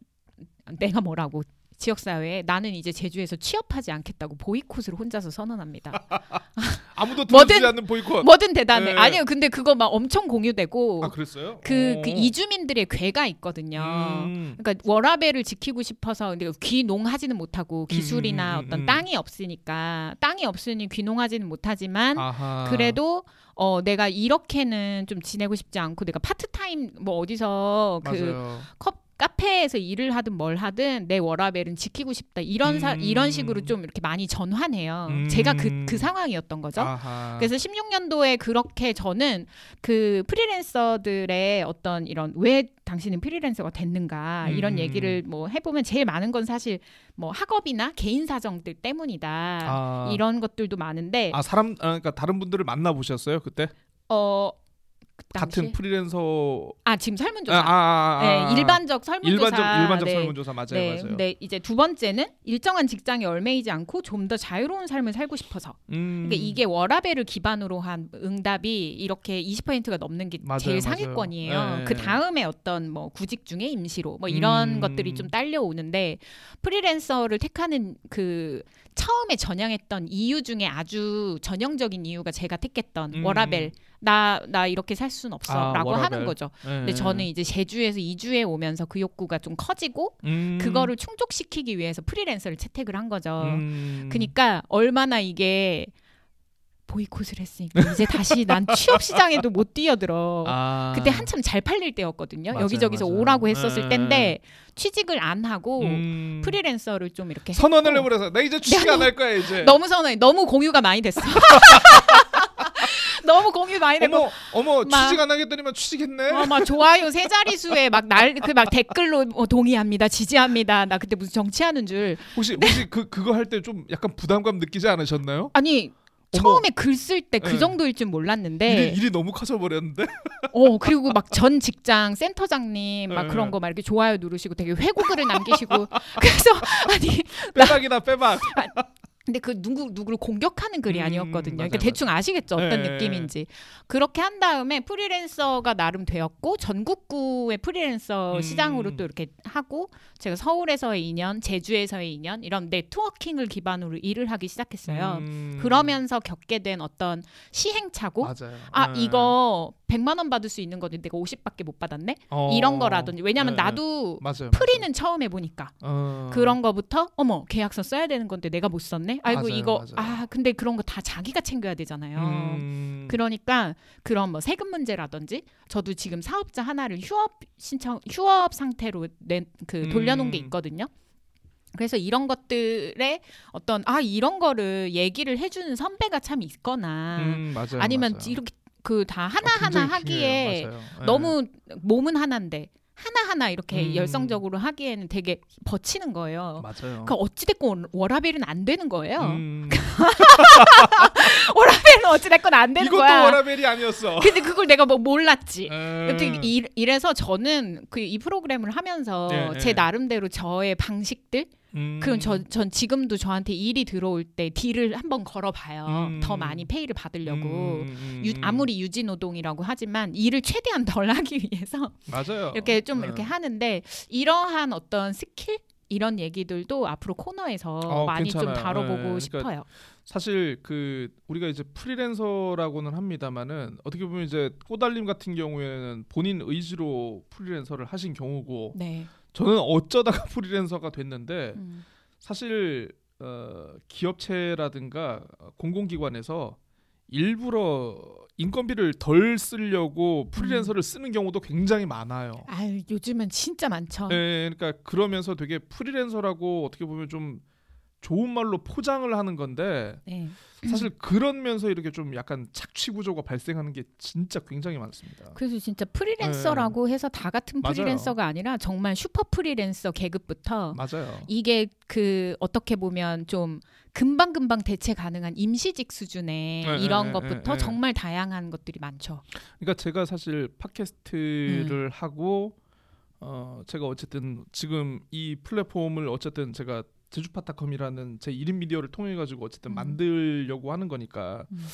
내가 뭐라고 지역 사회에 나는 이제 제주에서 취업하지 않겠다고 보이콧을 혼자서 선언합니다. 아무도 뭐든- 들어주지 않는 보이콧. 뭐든 대단해. 네. 아니요, 근데 그거 막 엄청 공유되고 아 그랬어요? 그, 어. 그 이주민들의 괴가 있거든요. 음. 그러니까 워라벨을 지키고 싶어서 근데 귀농하지는 못하고 기술이나 음, 음, 어떤 음. 땅이 없으니까 땅이 없으니 귀농하지는 못하지만 아하. 그래도 어 내가 이렇게는 좀 지내고 싶지 않고 내가 파트타임 뭐 어디서 그. 컵 카페에서 일을 하든 뭘 하든 내 워라벨은 지키고 싶다 이런 사, 음. 이런 식으로 좀 이렇게 많이 전환해요. 음. 제가 그 그 상황이었던 거죠. 아하. 그래서 16년도에 그렇게 저는 그 프리랜서들의 어떤 이런 왜 당신은 프리랜서가 됐는가 이런 음. 얘기를 뭐 해보면 제일 많은 건 사실 뭐 학업이나 개인 사정들 때문이다 아. 이런 것들도 많은데 아 사람 아, 그러니까 다른 분들을 만나 보셨어요 그때 어그 같은 당시 프리랜서 아 지금 설문조사 아, 아, 아, 아. 네, 일반적 설문조사 일반적 일반적 네. 설문조사 맞아요 네, 맞아요. 근데 이제 두 번째는 일정한 직장에 얽매이지 않고 좀 더 자유로운 삶을 살고 싶어서. 음. 그러니까 이게 워라벨을 기반으로 한 응답이 이렇게 20%가 넘는 게 맞아요, 제일. 상위권이에요. 네. 그 다음에 어떤 뭐 구직 중에 임시로 뭐 이런 음. 것들이 좀 딸려오는데 프리랜서를 택하는 그 처음에 전향했던 이유 중에 아주 전형적인 이유가 제가 택했던 음. 워라벨 나 나 이렇게 살 수는 아, 없어라고 워라벨. 하는 거죠. 네. 근데 저는 이제 제주에서 이주해 오면서 그 욕구가 좀 커지고 음. 그거를 충족시키기 위해서 프리랜서를 채택을 한 거죠. 음. 그러니까 얼마나 이게 보이콧을 했으니까 이제 다시 난 취업 시장에도 못 뛰어들어. 아. 그때 한참 잘 팔릴 때였거든요. 맞아요, 여기저기서 맞아요. 오라고 했었을 네. 때인데 취직을 안 하고 음. 프리랜서를 좀 이렇게 선언을 해버려서 나 이제 취직 안 할 거야 이제. 너무 선호해. 너무 공유가 많이 됐어. 너무 공유 많이 되고 어머 어머 막- 취직 안 하겠더니만 취직했네. 어, 막 좋아요 세 자릿수에 막 날 그 막 댓글로 뭐 동의합니다 지지합니다 나 그때 무슨 정치하는 줄 혹시 혹시 그 그거 할 때 좀 약간 부담감 느끼지 않으셨나요? 아니. 처음에 글 쓸 때그 네. 정도일 줄 몰랐는데 일이, 일이 너무 커져 버렸는데. 어 그리고 막 전 직장 센터장님 막 네. 그런 거 막 이렇게 좋아요 누르시고 되게 회고글을 남기시고 그래서 아니 빼박이다 빼박. 근데 그 누구 누구를 공격하는 글이 음, 아니었거든요. 맞아요, 그러니까 대충 아시겠죠 어떤 네. 느낌인지. 그렇게 한 다음에 프리랜서가 나름 되었고 전국구의 프리랜서 음. 시장으로 또 이렇게 하고 제가 서울에서의 2년, 제주에서의 2년 이런 네트워킹을 기반으로 일을 하기 시작했어요. 음. 그러면서 겪게 된 어떤 시행착오. 맞아요. 아 네. 이거 100만 원 받을 수 있는 건데 내가 50밖에 못 받았네. 어. 이런 거라든지 왜냐면 네. 나도 맞아요. 프리는 처음 해 보니까 맞아요. 어. 그런 거부터 어머 계약서 써야 되는 건데 내가 못 썼네. 아이고 맞아요, 이거 맞아요. 아 근데 그런 거 다 자기가 챙겨야 되잖아요. 음. 그러니까 그런 뭐 세금 문제라든지 저도 지금 사업자 하나를 휴업 신청 휴업 상태로 낸그 돌려놓은 게 음. 있거든요. 그래서 이런 것들에 어떤 아 이런 거를 얘기를 해주는 선배가 참 있거나 음, 맞아요. 아니면 맞아요. 이렇게 그 다 하나 어, 하나 굉장히 하기에. 네. 너무 몸은 하나인데 하나 하나 이렇게 음. 열성적으로 하기에는 되게 버치는 거예요. 맞아요. 그 어찌됐건 워라벨은 안 되는 거예요. 음. 워라벨은 어찌됐건 안 되는 이것도 거야. 워라벨이 아니었어. 근데 그걸 내가 뭐 몰랐지. 음. 이- 이래서 저는 그 이 프로그램을 하면서 예, 제 예. 나름대로 저의 방식들 음. 그럼 저, 전 지금도 저한테 일이 들어올 때 deal을 한번 걸어봐요. 음. 더 많이 페이를 받으려고. 음, 음, 유- 음. 아무리 유지 노동이라고 하지만 일을 최대한 덜 하기 위해서 맞아요. 이렇게 좀 네. 이렇게 하는데 이러한 어떤 스킬 이런 얘기들도 앞으로 코너에서 어, 많이 괜찮아요. 좀 다뤄보고 네, 그러니까 싶어요. 사실 그 우리가 이제 프리랜서라고는 합니다만은 어떻게 보면 이제 꼬달님 같은 경우에는 본인 의지로 프리랜서를 하신 경우고 네. 저는 어쩌다가 프리랜서가 됐는데 음. 사실 어, 기업체라든가 공공기관에서 일부러 인건비를 덜 쓰려고 프리랜서를 쓰는 경우도 굉장히 많아요. 아유 요즘은 진짜 많죠. 네, 그러니까 그러면서 되게 프리랜서라고 어떻게 보면 좀 좋은 말로 포장을 하는 건데 네. 사실 그러면서 이렇게 좀 약간 착취 구조가 발생하는 게 진짜 굉장히 많습니다. 그래서 진짜 프리랜서라고 해서 다 같은 맞아요. 프리랜서가 아니라 정말 슈퍼 프리랜서 계급부터 맞아요. 이게 그 어떻게 보면 좀 금방 금방 대체 가능한 임시직 수준의 네, 이런 네, 것부터 네, 네. 정말 다양한 것들이 많죠. 그러니까 제가 사실 음. 팟캐스트를 하고 어 제가 어쨌든 지금 이 플랫폼을 어쨌든 제가 제주파타컴이라는 제 1인 미디어를 통해 가지고 어쨌든 음. 만들려고 하는 거니까 음.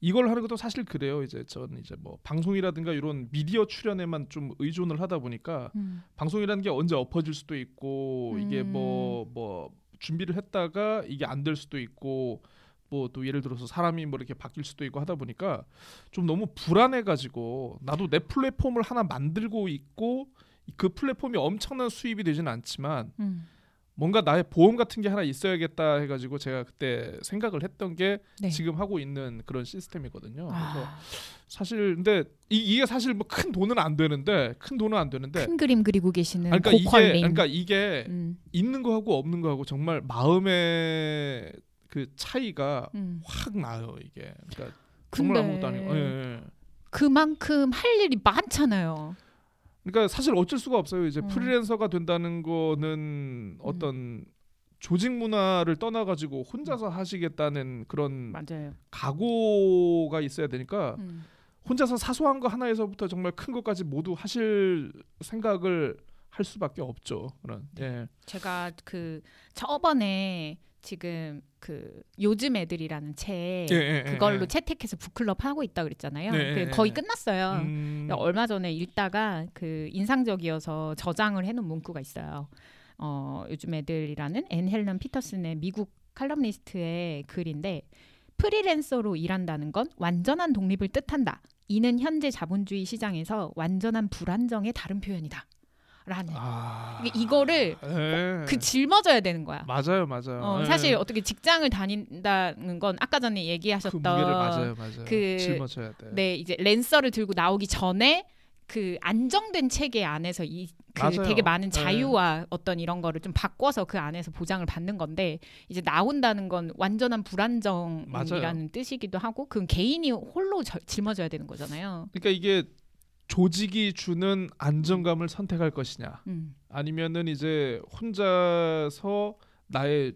이걸 하는 것도 사실 그래요. 이제 저는 이제 뭐 방송이라든가 이런 미디어 출연에만 좀 의존을 하다 보니까 음. 방송이라는 게 언제 엎어질 수도 있고 이게 음. 뭐뭐 준비를 했다가 이게 안 될 수도 있고 뭐 또 예를 들어서 사람이 뭐 이렇게 바뀔 수도 있고 하다 보니까 좀 너무 불안해 가지고 나도 내 플랫폼을 하나 만들고 있고 그 플랫폼이 엄청난 수입이 되지는 않지만 음. 뭔가 나의 보험 같은 게 하나 있어야겠다 해가지고 제가 그때 생각을 했던 게 네. 지금 하고 있는 그런 시스템이거든요. 그래서 아, 사실 근데 이, 게 사실 뭐 큰 돈은 안 되는데 큰 돈은 안 되는데 큰 그림 그리고 계시는 그러니까 이게 고퀄님. 그러니까 이게 음. 있는 거하고 없는 거하고 정말 마음의 그 차이가 음. 확 나요 이게. 그러니까 정말 아무것도 아니고. 예, 예. 그만큼 할 일이 많잖아요. 그러니까 사실 어쩔 수가 없어요. 이제 음. 프리랜서가 된다는 거는 어떤 조직 문화를 떠나 가지고 혼자서 하시겠다는 그런 맞아요. 각오가 있어야 되니까 음. 혼자서 사소한 거 하나에서부터 정말 큰 것까지 모두 하실 생각을 할 수밖에 없죠. 그런. 예. 제가 그 저번에 지금 그 요즘 애들이라는 책 예, 예, 예, 그걸로 예. 채택해서 book club 하고 있다 그랬잖아요. 네, 그 네, 거의 네. 끝났어요. 음, 얼마 전에 읽다가 그 인상적이어서 저장을 해놓은 문구가 있어요. 어, 요즘 애들이라는 앤 헬런 피터슨의 미국 칼럼니스트의 글인데 프리랜서로 일한다는 건 완전한 독립을 뜻한다. 이는 현재 자본주의 시장에서 완전한 불안정의 다른 표현이다. 라는 아, 이거를 예. 그 짊어져야 되는 거야. 맞아요, 맞아요. 어, 예. 사실 어떻게 직장을 다닌다는 건 아까 전에 그 얘기하셨던 무게를 맞아요, 맞아요. 그- 짊어져야 돼. 네 이제 랜서를 들고 나오기 전에 그 안정된 체계 안에서 이 그. 되게 많은 네. 자유와 어떤 이런 거를 좀 바꿔서 그 안에서 보장을 받는 건데 이제 나온다는 건 완전한 불안정이라는 맞아요. 뜻이기도 하고 그건 개인이 홀로 저- 짊어져야 되는 거잖아요. 그러니까 이게 조직이 주는 안정감을 선택할 것이냐, 음. 아니면은 이제 혼자서 나의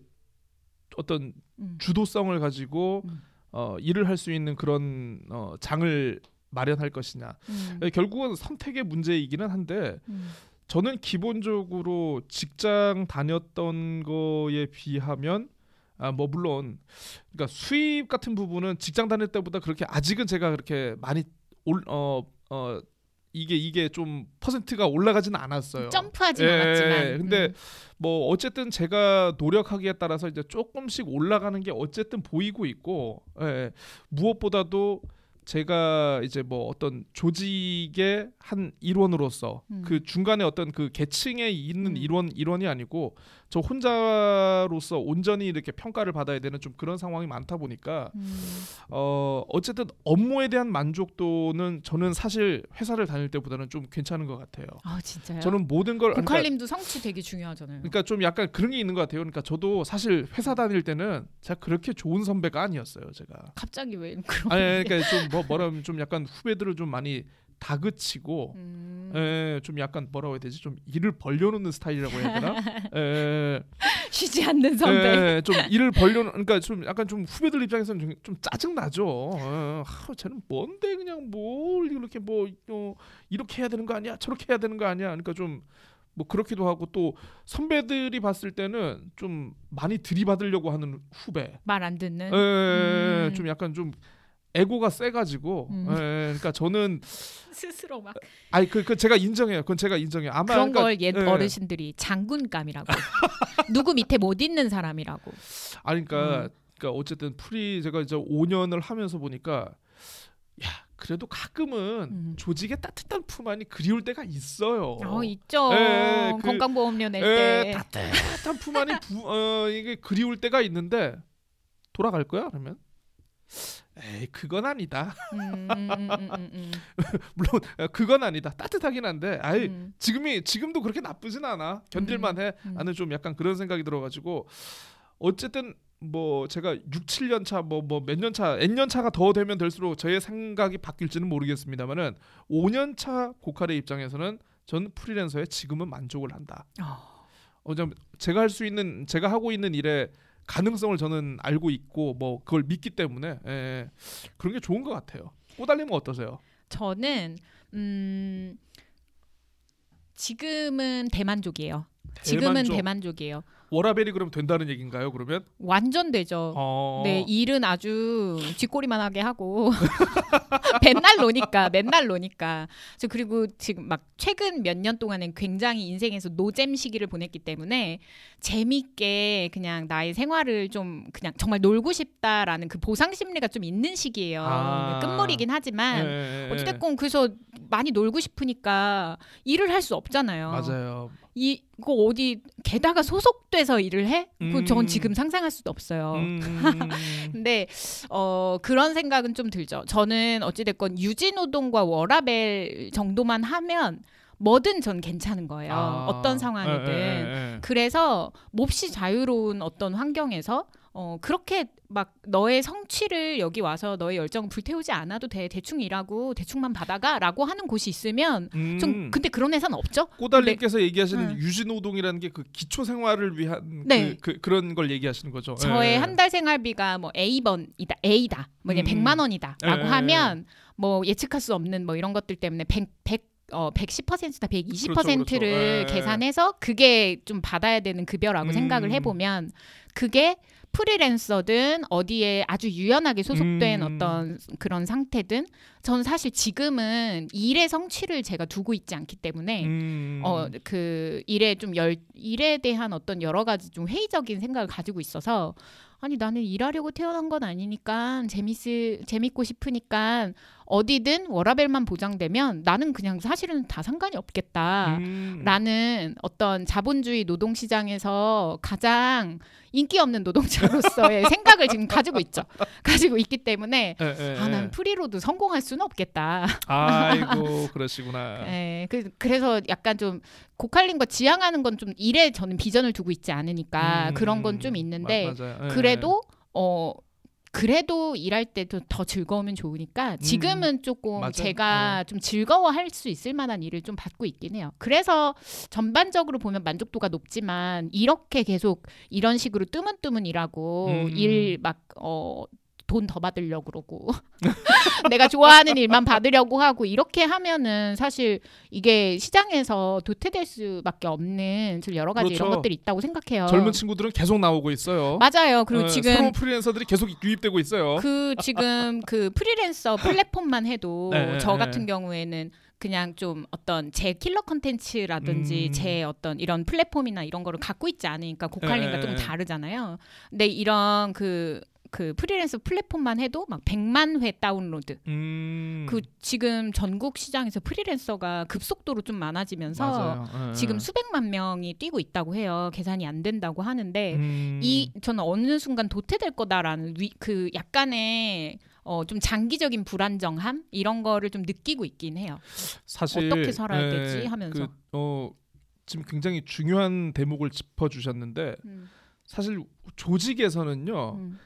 어떤 음. 주도성을 가지고 음. 어, 일을 할 수 있는 그런 어, 장을 마련할 것이냐. 음. 예, 결국은 선택의 문제이기는 한데 음. 저는 기본적으로 직장 다녔던 거에 비하면 아 뭐 물론 그러니까 수입 같은 부분은 직장 다닐 때보다 그렇게 아직은 제가 그렇게 많이 올 어 어 이게 이게 좀 퍼센트가 올라가지는 않았어요. 점프하진 예, 않았지만 근데 음. 뭐 어쨌든 제가 노력하기에 따라서 이제 조금씩 올라가는 게 어쨌든 보이고 있고 예, 무엇보다도 제가 이제 뭐 어떤 조직의 한 일원으로서 음. 그 중간에 어떤 그 계층에 있는 음. 일원 일원이 아니고 저 혼자로서 온전히 이렇게 평가를 받아야 되는 좀 그런 상황이 많다 보니까 음. 어 어쨌든 업무에 대한 만족도는 저는 사실 회사를 다닐 때보다는 좀 괜찮은 것 같아요. 아 진짜요? 저는 모든 걸 그러니까 고칼님도 성취 되게 중요하잖아요. 그러니까 좀 약간 그런 게 있는 것 같아요. 그러니까 저도 사실 회사 다닐 때는 제가 그렇게 좋은 선배가 아니었어요. 제가. 갑자기 왜 그런? 아니 그러니까 좀 뭐 뭐라면 좀 약간 후배들을 좀 많이 다그치고 음. 에, 좀 약간 뭐라고 해야 되지? 좀 일을 벌려놓는 스타일이라고 해야 되나? 에, 쉬지 않는 선배. 에, 좀 일을 벌려놓 그러니까 좀 약간 좀 후배들 입장에서는 좀, 좀 짜증 나죠. 어, 하, 쟤는 뭔데 그냥 뭘 이렇게 뭐 어, 이렇게 해야 되는 거 아니야? 저렇게 해야 되는 거 아니야? 그러니까 좀 뭐 그렇기도 하고 또 선배들이 봤을 때는 좀 많이 들이받으려고 하는 후배. 말 안 듣는. 에, 음. 좀 약간 좀 에고가 세가지고. 음. 에, 그러니까 저는 스스로 막 아니 그, 그 제가 인정해요. 그건 제가 인정해요. 아마 그런 그러니까, 그 옛 예. 어르신들이 장군감이라고. 누구 밑에 못 있는 사람이라고. 아니 그러니까 음. 그러니까 어쨌든 free 제가 이제 5년을 하면서 보니까 야 그래도 가끔은 음. 조직의 따뜻한 품 안이 그리울 때가 있어요. 어 있죠. 예, 그- 건강보험료 낼 에, 때. 따뜻한 품 안이 부, 어, 이게 그리울 때가 있는데 돌아갈 거야 그러면? 에이 그건 아니다. 음, 음, 음, 음, 음, 물론 어, 그건 아니다. 따뜻하긴 한데 아이 음. 지금이 지금도 그렇게 나쁘진 않아. 견딜만해. 음. 나는 좀 약간 그런 생각이 들어가지고 어쨌든 뭐 제가 6, 7년 차 뭐 뭐 몇 년 차, N년 차가 더 되면 될수록 저의 생각이 바뀔지는 모르겠습니다만은 5년 차 고칼의 입장에서는 전 프리랜서에 지금은 만족을 한다. 어. 어, 좀 제가 할 수 있는 제가 하고 있는 일의 가능성을 저는 알고 있고 뭐 그걸 믿기 때문에 예, 예. 그런 게 좋은 것 같아요. 꼬달림은 어떠세요? 저는 음 지금은 대만족이에요. 지금은 대만족. 대만족이에요. 워라벨이 그럼 된다는 얘기인가요? 그러면? 완전 되죠. 어. 네, 일은 아주 쥐꼬리만 하게 하고 맨날 노니까 맨날 노니까. 저 그리고 지금 막 최근 몇 년 동안은 굉장히 인생에서 노잼 시기를 보냈기 때문에 재밌게 그냥 나의 생활을 좀 그냥 정말 놀고 싶다라는 그 보상 심리가 좀 있는 시기예요. 아. 끝물이긴 하지만 예, 예, 예. 어찌됐건 그래서 많이 놀고 싶으니까 일을 할 수 없잖아요. 맞아요. 이 이거 어디 게다가 소속돼서 일을 해? 음. 그건 전 지금 상상할 수도 없어요. 음, 근데 어 그런 생각은 좀 들죠. 저는 어찌 됐건 유지 노동과 워라벨 정도만 하면 뭐든 전 괜찮은 거예요. 아. 어떤 상황이든. 예, 예, 예. 그래서 몹시 자유로운 어떤 환경에서 어 그렇게 막 너의 성취를 여기 와서 너의 열정을 불태우지 않아도 돼 대충 일하고 대충만 받아가 라고 하는 곳이 있으면 음. 좀 근데 그런 회사는 없죠. 꼬달님께서 얘기하시는 음. 유지노동이라는 게 그 기초 생활을 위한 네. 그, 그, 런걸 얘기하시는 거죠. 저의 예. 한달 생활비가 뭐 A 번이다 A다 뭐 그냥 음. 100만 원이다라고 예, 예, 하면 뭐 예측할 수 없는 뭐 이런 것들 때문에 100, 100 어, 110%다 120%를 그렇죠, 그렇죠. 예. 계산해서 그게 좀 받아야 되는 급여라고 음. 생각을 해보면 그게 프리랜서든 어디에 아주 유연하게 소속된 음. 어떤 그런 상태든 저는 사실 지금은 일의 성취를 제가 두고 있지 않기 때문에 음. 어그 일에 좀 열 일에 대한 어떤 여러 가지 좀 회의적인 생각을 가지고 있어서 아니 나는 일하려고 태어난 건 아니니까 재밌을 재밌고 싶으니까 어디든 워라벨만 보장되면 나는 그냥 사실은 다 상관이 없겠다. 음. 라는 어떤 자본주의 노동 시장에서 가장 인기 없는 노동자로서의 생각을 지금 가지고 있죠. 가지고 있기 때문에 예, 예, 아, 난 예. 프리로도 성공할 수는 없겠다. 아이고 그러시구나. 예, 그, 그래서 약간 좀 고칼림과 지향하는 건 좀 일에 저는 비전을 두고 있지 않으니까 음. 그런 건 좀 있는데 맞-. 그래도 어 그래도 일할 때도 더 즐거우면 좋으니까 지금은 조금 음. 맞아요. 제가 좀 즐거워할 수 있을 만한 일을 좀 받고 있긴 해요. 그래서 전반적으로 보면 만족도가 높지만 이렇게 계속 이런 식으로 뜨문뜨문 일하고 음. 일막 어 돈 더 받으려고 그러고 내가 좋아하는 일만 받으려고 하고 이렇게 하면은 사실 이게 시장에서 도태될 수밖에 없는 좀 여러 가지 이런 그렇죠. 것들이 있다고 생각해요. 젊은 친구들은 계속 나오고 있어요. 맞아요. 그리고 예, 지금 새로운 프리랜서들이 계속 유입되고 있어요. 그 지금 그 프리랜서 플랫폼만 해도 네, 네, 저 네. 같은 경우에는 그냥 좀 어떤 제 킬러 컨텐츠라든지 음. 제 어떤 이런 플랫폼이나 이런 거를 갖고 있지 않으니까 네, 좀 네. 다르잖아요. 근데 이런 그 그 프리랜서 플랫폼만 해도 막 100만 회 다운로드. 음. 그 지금 전국 시장에서 프리랜서가 급속도로 좀 많아지면서 맞아요. 예, 지금 예. 수백만 명이 뛰고 있다고 해요. 계산이 안 된다고 하는데 음. 이 저는 어느 순간 도태될 거다라는 위, 그 약간의 어, 좀 장기적인 불안정함 이런 거를 좀 느끼고 있긴 해요. 사실 어떻게 살아야 예, 되지 하면서. 그, 어, 지금 굉장히 중요한 대목을 짚어 주셨는데 음, 사실 조직에서는요. 음,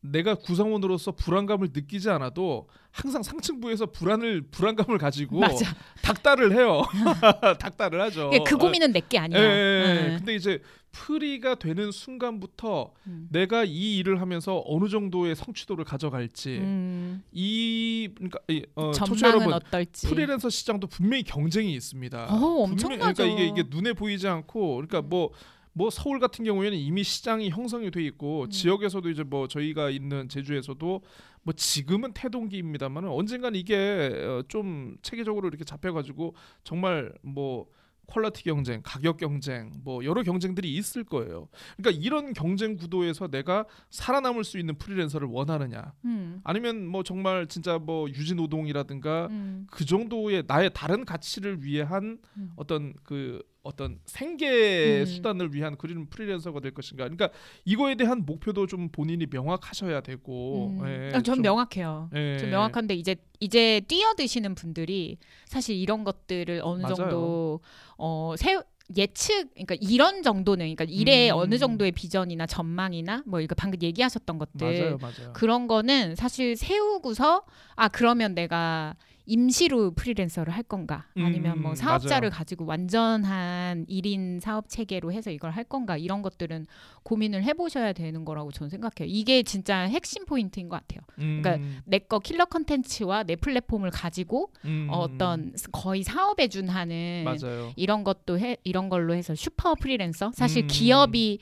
내가 구성원으로서 불안감을 느끼지 않아도 항상 상층부에서 불안을 불안감을 가지고 맞아. 닥달을 해요. 닥달을 하죠. 그 고민은 내게 아니야. 예, 예, 예. 응. 근데 이제 프리가 되는 순간부터 음. 내가 이 일을 하면서 어느 정도의 성취도를 가져갈지 음, 이 그러니까 이, 어, 전망은 여러분 어떨지. 프리랜서 시장도 분명히 경쟁이 있습니다. 어, 분명히- 엄청나죠. 그러니까 이게 이게 눈에 보이지 않고 그러니까 뭐 뭐 서울 같은 경우에는 이미 시장이 형성이 돼 있고 음. 지역에서도 이제 뭐 저희가 있는 제주에서도 뭐 지금은 태동기입니다만 언젠간 이게 어, 좀 체계적으로 이렇게 잡혀가지고 정말 뭐 quality 경쟁, 가격 경쟁, 뭐 여러 경쟁들이 있을 거예요. 그러니까 이런 경쟁 구도에서 내가 살아남을 수 있는 프리랜서를 원하느냐, 음, 아니면 뭐 정말 진짜 뭐 유지 노동이라든가 음, 그 정도의 나의 다른 가치를 위한 음. 어떤 그 어떤 생계 음. 수단을 위한 그런 프리랜서가 될 것인가. 그러니까 이거에 대한 목표도 좀 본인이 명확하셔야 되고. 음. 예, 아, 전 좀, 명확해요. 예. 좀 명확한데 이제 이제 뛰어드시는 분들이 사실 이런 것들을 어느 맞아요. 정도 어 세, 예측 그러니까 이런 정도는 그러니까 일에 음. 어느 정도의 비전이나 전망이나 뭐 이거 방금 얘기하셨던 것들 맞아요, 맞아요. 그런 거는 사실 세우고서 아 그러면 내가 임시로 프리랜서를 할 건가 아니면 뭐 음, 사업자를 맞아요. 가지고 완전한 1인 사업 체계로 해서 이걸 할 건가 이런 것들은 고민을 해보셔야 되는 거라고 저는 생각해요. 이게 진짜 핵심 포인트인 것 같아요. 음, 그러니까 내 거 킬러 컨텐츠와 내 플랫폼을 가지고 음, 어떤 거의 사업에 준하는 맞아요. 이런 것도 해 이런 걸로 해서 슈퍼 프리랜서 사실 음. 기업이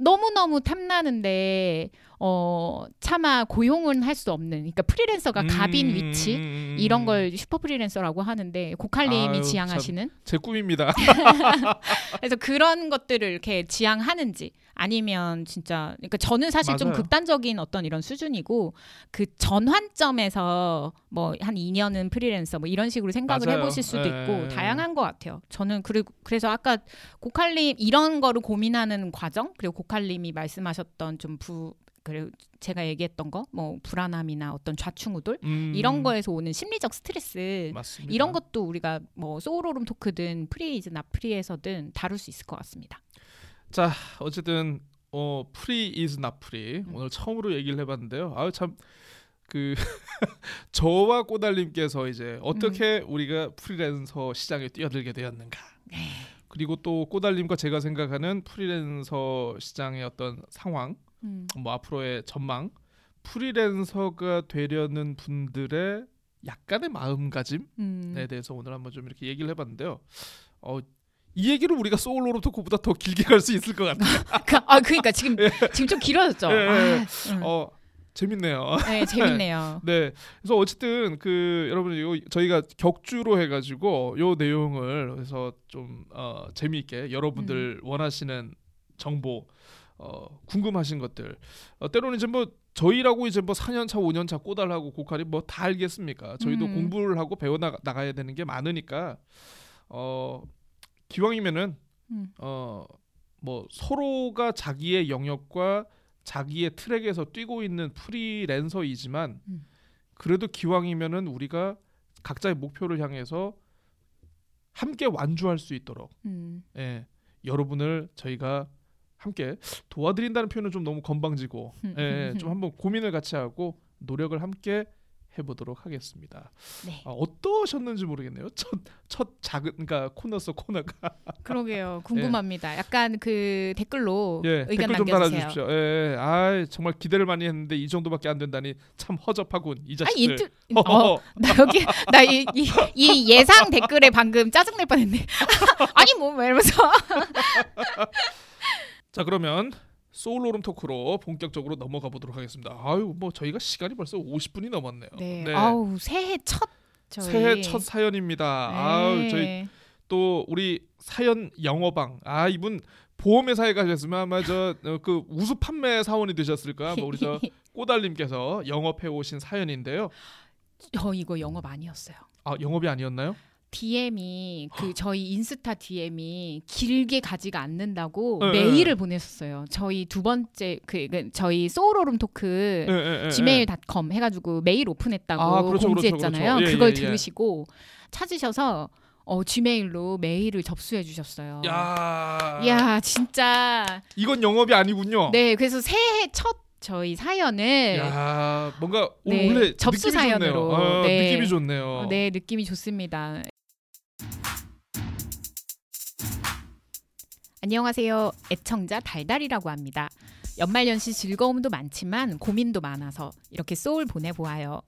너무 너무 탐나는데 어 차마 고용은 할 수 없는 그러니까 프리랜서가 갑인 음, 위치 음, 음, 이런 음. 걸 슈퍼 프리랜서라고 하는데 고칼님이 아유, 지향하시는 제 꿈입니다. 그래서 그런 것들을 이렇게 지향하는지 아니면 진짜 그러니까 저는 사실 좀 맞아요. 극단적인 어떤 이런 수준이고 그 전환점에서 뭐 한 2년은 프리랜서 뭐 이런 식으로 생각을 맞아요. 해보실 수도 예. 있고 다양한 것 같아요. 저는 그리고 그래서 아까 고칼님 이런 거를 고민하는 과정 그리고 고칼님이 말씀하셨던 좀부 그리고 제가 얘기했던 거 뭐 불안함이나 어떤 좌충우돌 음, 이런 거에서 오는 심리적 스트레스 맞습니다. 이런 것도 우리가 뭐 소울오름 토크든 free is not free에서든 다룰 수 있을 것 같습니다. 자 어쨌든 어 free is not free 음. 오늘 처음으로 얘기를 해봤는데요. 아유 참 그 저와 꼬달님께서 이제 어떻게 음. 우리가 프리랜서 시장에 뛰어들게 되었는가. 네. 그리고 또 꼬달님과 제가 생각하는 프리랜서 시장의 어떤 상황, 음. 뭐 앞으로의 전망, 프리랜서가 되려는 분들의 약간의 마음가짐 음. 에 대해서 오늘 한번 좀 이렇게 얘기를 해봤는데요. 어, 이 얘기를 우리가 소울로로 토크보다 더 길게 갈 수 있을 것 같아요. 그, 아 그러니까 지금 지금 좀 길어졌죠. 예, 예. 아, 음. 어, 재밌네요. 네 재밌네요. 네, 그래서 어쨌든 그 여러분 요 저희가 격주로 해가지고 요 내용을 그래서 좀 어, 재미있게 여러분들 음. 원하시는 정보, 어, 궁금하신 것들, 어, 때로는 이제 뭐 저희라고 이제 뭐 4년차, 5년차 꼬달하고 고칼이 뭐 다 알겠습니까? 저희도 음. 공부를 하고 배워 나가, 나가야 되는 게 많으니까 어, 기왕이면은 음. 어, 뭐 서로가 자기의 영역과 자기의 트랙에서 뛰고 있는 프리랜서이지만 음. 그래도 기왕이면은 우리가 각자의 목표를 향해서 함께 완주할 수 있도록 음. 예, 여러분을 저희가 함께 도와드린다는 표현은 좀 너무 건방지고 예, 좀 한번 고민을 같이 하고 노력을 함께 해보도록 하겠습니다. 네. 아, 어떠셨는지 모르겠네요. 첫, 첫 작은 그러니까 코너 속 코너가 그러게요. 궁금합니다. 약간 그 댓글로 예, 의견 댓글 좀 남겨주세요. 달아주십시오. 예, 예. 아 정말 기대를 많이 했는데 이 정도밖에 안 된다니 참 허접하군 이아 자식들. 인트 어, 나 여기 나이이 예상 댓글에 방금 짜증 낼 뻔했네. 아니 뭐 이러면서 자 그러면 소울로름 토크로 본격적으로 넘어가 보도록 하겠습니다. 아유 뭐 저희가 시간이 벌써 50분이 넘었네요. 네. 아우 새해 첫 저희 새해 첫 사연입니다. 아우 저희 네. 또 우리 사연 영어방 아 이분 보험회사에 가셨으면 아마 저 그 우수 판매 사원이 되셨을까 뭐 우리 저 꼬달님께서 영업해 오신 사연인데요. 저 이거 영업 아니었어요. 아 영업이 아니었나요? DM이 그 저희 인스타 DM이 길게 가지가 않는다고 네, 메일을 보냈었어요. 저희 두 번째 그, 그 저희 소울오름 토크 예, 예, 예, gmail.com 해가지고 메일 오픈했다고 아, 그렇죠, 공지했잖아요. 그렇죠, 그렇죠. 예, 그걸 예, 예. 들으시고 찾으셔서 어, gmail로 메일을 접수해 주셨어요. 야, 야 진짜 이건 영업이 아니군요. 네 그래서 새해 첫 저희 사연을 야 뭔가 네, 오늘 원래 접수 사연으로. 아, 네. 느낌이 좋네요. 어, 네, 느낌이 좋습니다. 안녕하세요. 애청자 달달이라고 합니다. 연말연시 즐거움도 많지만 고민도 많아서 이렇게 소울 보내보아요.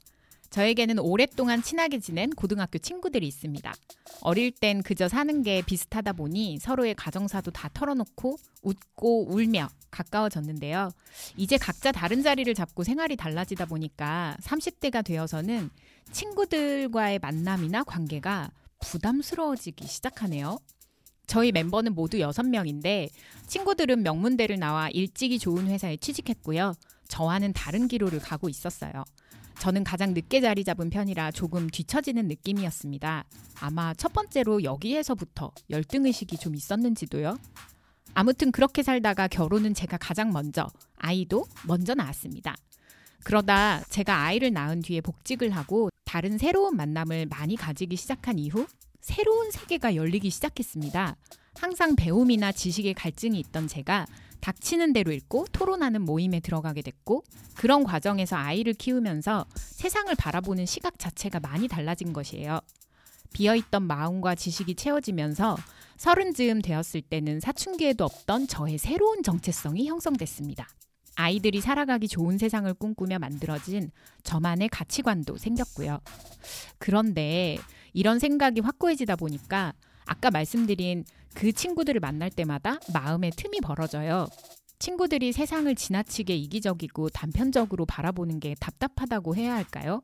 저에게는 오랫동안 친하게 지낸 고등학교 친구들이 있습니다. 어릴 땐 그저 사는 게 비슷하다 보니 서로의 가정사도 다 털어놓고 웃고 울며 가까워졌는데요. 이제 각자 다른 자리를 잡고 생활이 달라지다 보니까 30대가 되어서는 친구들과의 만남이나 관계가 부담스러워지기 시작하네요. 저희 멤버는 모두 6명인데 친구들은 명문대를 나와 일찍이 좋은 회사에 취직했고요. 저와는 다른 기로를 가고 있었어요. 저는 가장 늦게 자리 잡은 편이라 조금 뒤처지는 느낌이었습니다. 아마 첫 번째로 여기에서부터 열등의식이 좀 있었는지도요. 아무튼 그렇게 살다가 결혼은 제가 가장 먼저, 아이도 먼저 낳았습니다. 그러다 제가 아이를 낳은 뒤에 복직을 하고 다른 새로운 만남을 많이 가지기 시작한 이후 새로운 세계가 열리기 시작했습니다. 항상 배움이나 지식의 갈증이 있던 제가 닥치는 대로 읽고 토론하는 모임에 들어가게 됐고 그런 과정에서 아이를 키우면서 세상을 바라보는 시각 자체가 많이 달라진 것이에요. 비어있던 마음과 지식이 채워지면서 서른 즈음 되었을 때는 사춘기에도 없던 저의 새로운 정체성이 형성됐습니다. 아이들이 살아가기 좋은 세상을 꿈꾸며 만들어진 저만의 가치관도 생겼고요. 그런데 이런 생각이 확고해지다 보니까 아까 말씀드린 그 친구들을 만날 때마다 마음의 틈이 벌어져요. 친구들이 세상을 지나치게 이기적이고 단편적으로 바라보는 게 답답하다고 해야 할까요?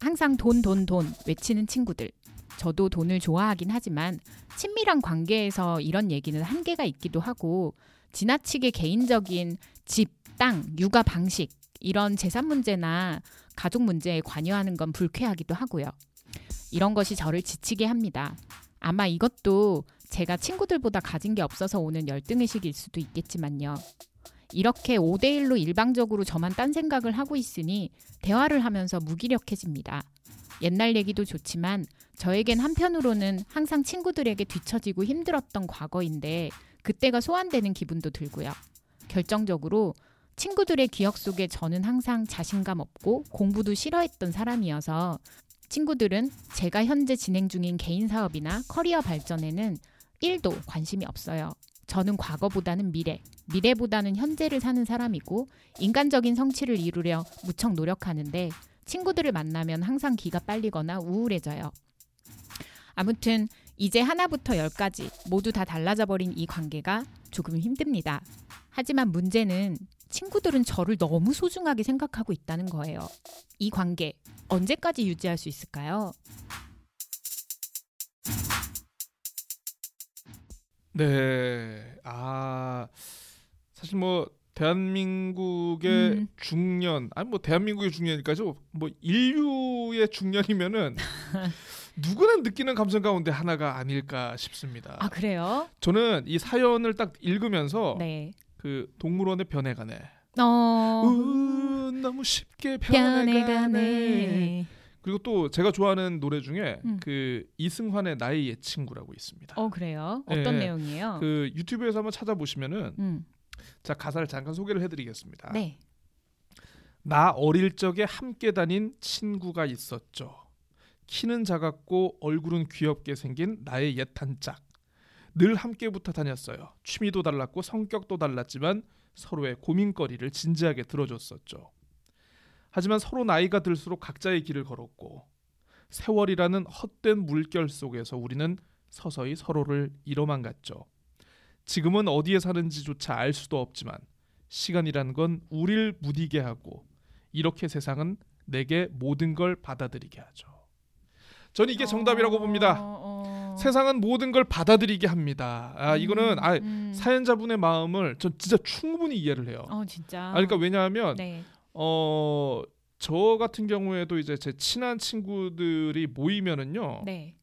항상 돈, 돈, 돈 외치는 친구들. 저도 돈을 좋아하긴 하지만 친밀한 관계에서 이런 얘기는 한계가 있기도 하고 지나치게 개인적인 집, 땅, 육아 방식 이런 재산 문제나 가족 문제에 관여하는 건 불쾌하기도 하고요. 이런 것이 저를 지치게 합니다. 아마 이것도 제가 친구들보다 가진 게 없어서 오는 열등의식일 수도 있겠지만요. 이렇게 5대1로 일방적으로 저만 딴 생각을 하고 있으니 대화를 하면서 무기력해집니다. 옛날 얘기도 좋지만 저에겐 한편으로는 항상 친구들에게 뒤처지고 힘들었던 과거인데 그때가 소환되는 기분도 들고요. 결정적으로 친구들의 기억 속에 저는 항상 자신감 없고 공부도 싫어했던 사람이어서 친구들은 제가 현재 진행 중인 개인 사업이나 커리어 발전에는 1도 관심이 없어요. 저는 과거보다는 미래, 미래보다는 현재를 사는 사람이고 인간적인 성취를 이루려 무척 노력하는데 친구들을 만나면 항상 기가 빨리거나 우울해져요. 아무튼 이제 하나부터 열까지 모두 다 달라져 버린 이 관계가 조금 힘듭니다. 하지만 문제는 친구들은 저를 너무 소중하게 생각하고 있다는 거예요. 이 관계 언제까지 유지할 수 있을까요? 네. 아 사실 뭐 대한민국의 음. 중년 아니 뭐 대한민국의 중년일까죠? 뭐 인류의 중년이면은 누구나 느끼는 감정 가운데 하나가 아닐까 싶습니다. 아 그래요? 저는 이 사연을 딱 읽으면서 네. 그 동물원의 변해가네. 어. 우, 너무 쉽게 변해가네. 변해가네. 그리고 또 제가 좋아하는 노래 중에 음. 그 이승환의 나의 옛 친구라고 있습니다. 어 그래요? 어떤 예. 내용이에요? 그 유튜브에서 한번 찾아보시면은 음. 자 가사를 잠깐 소개를 해드리겠습니다. 네. 나 어릴 적에 함께 다닌 친구가 있었죠. 키는 작았고 얼굴은 귀엽게 생긴 나의 옛 단짝. 늘 함께 붙어 다녔어요. 취미도 달랐고 성격도 달랐지만 서로의 고민거리를 진지하게 들어줬었죠. 하지만 서로 나이가 들수록 각자의 길을 걸었고 세월이라는 헛된 물결 속에서 우리는 서서히 서로를 잃어만 갔죠. 지금은 어디에 사는지조차 알 수도 없지만 시간이란 건 우릴 무디게 하고 이렇게 세상은 내게 모든 걸 받아들이게 하죠. 저는 이게 정답이라고 어, 봅니다. 어. 세상은 모든 걸 받아들이게 합니다. 아 이거는 아 음. 사연자분의 마음을 전 진짜 충분히 이해를 해요. 어 진짜. 아 그러니까 왜냐하면 네. 어. 저 같은 경우에도 이제 제 친한 친구들이 모이면은요. 네.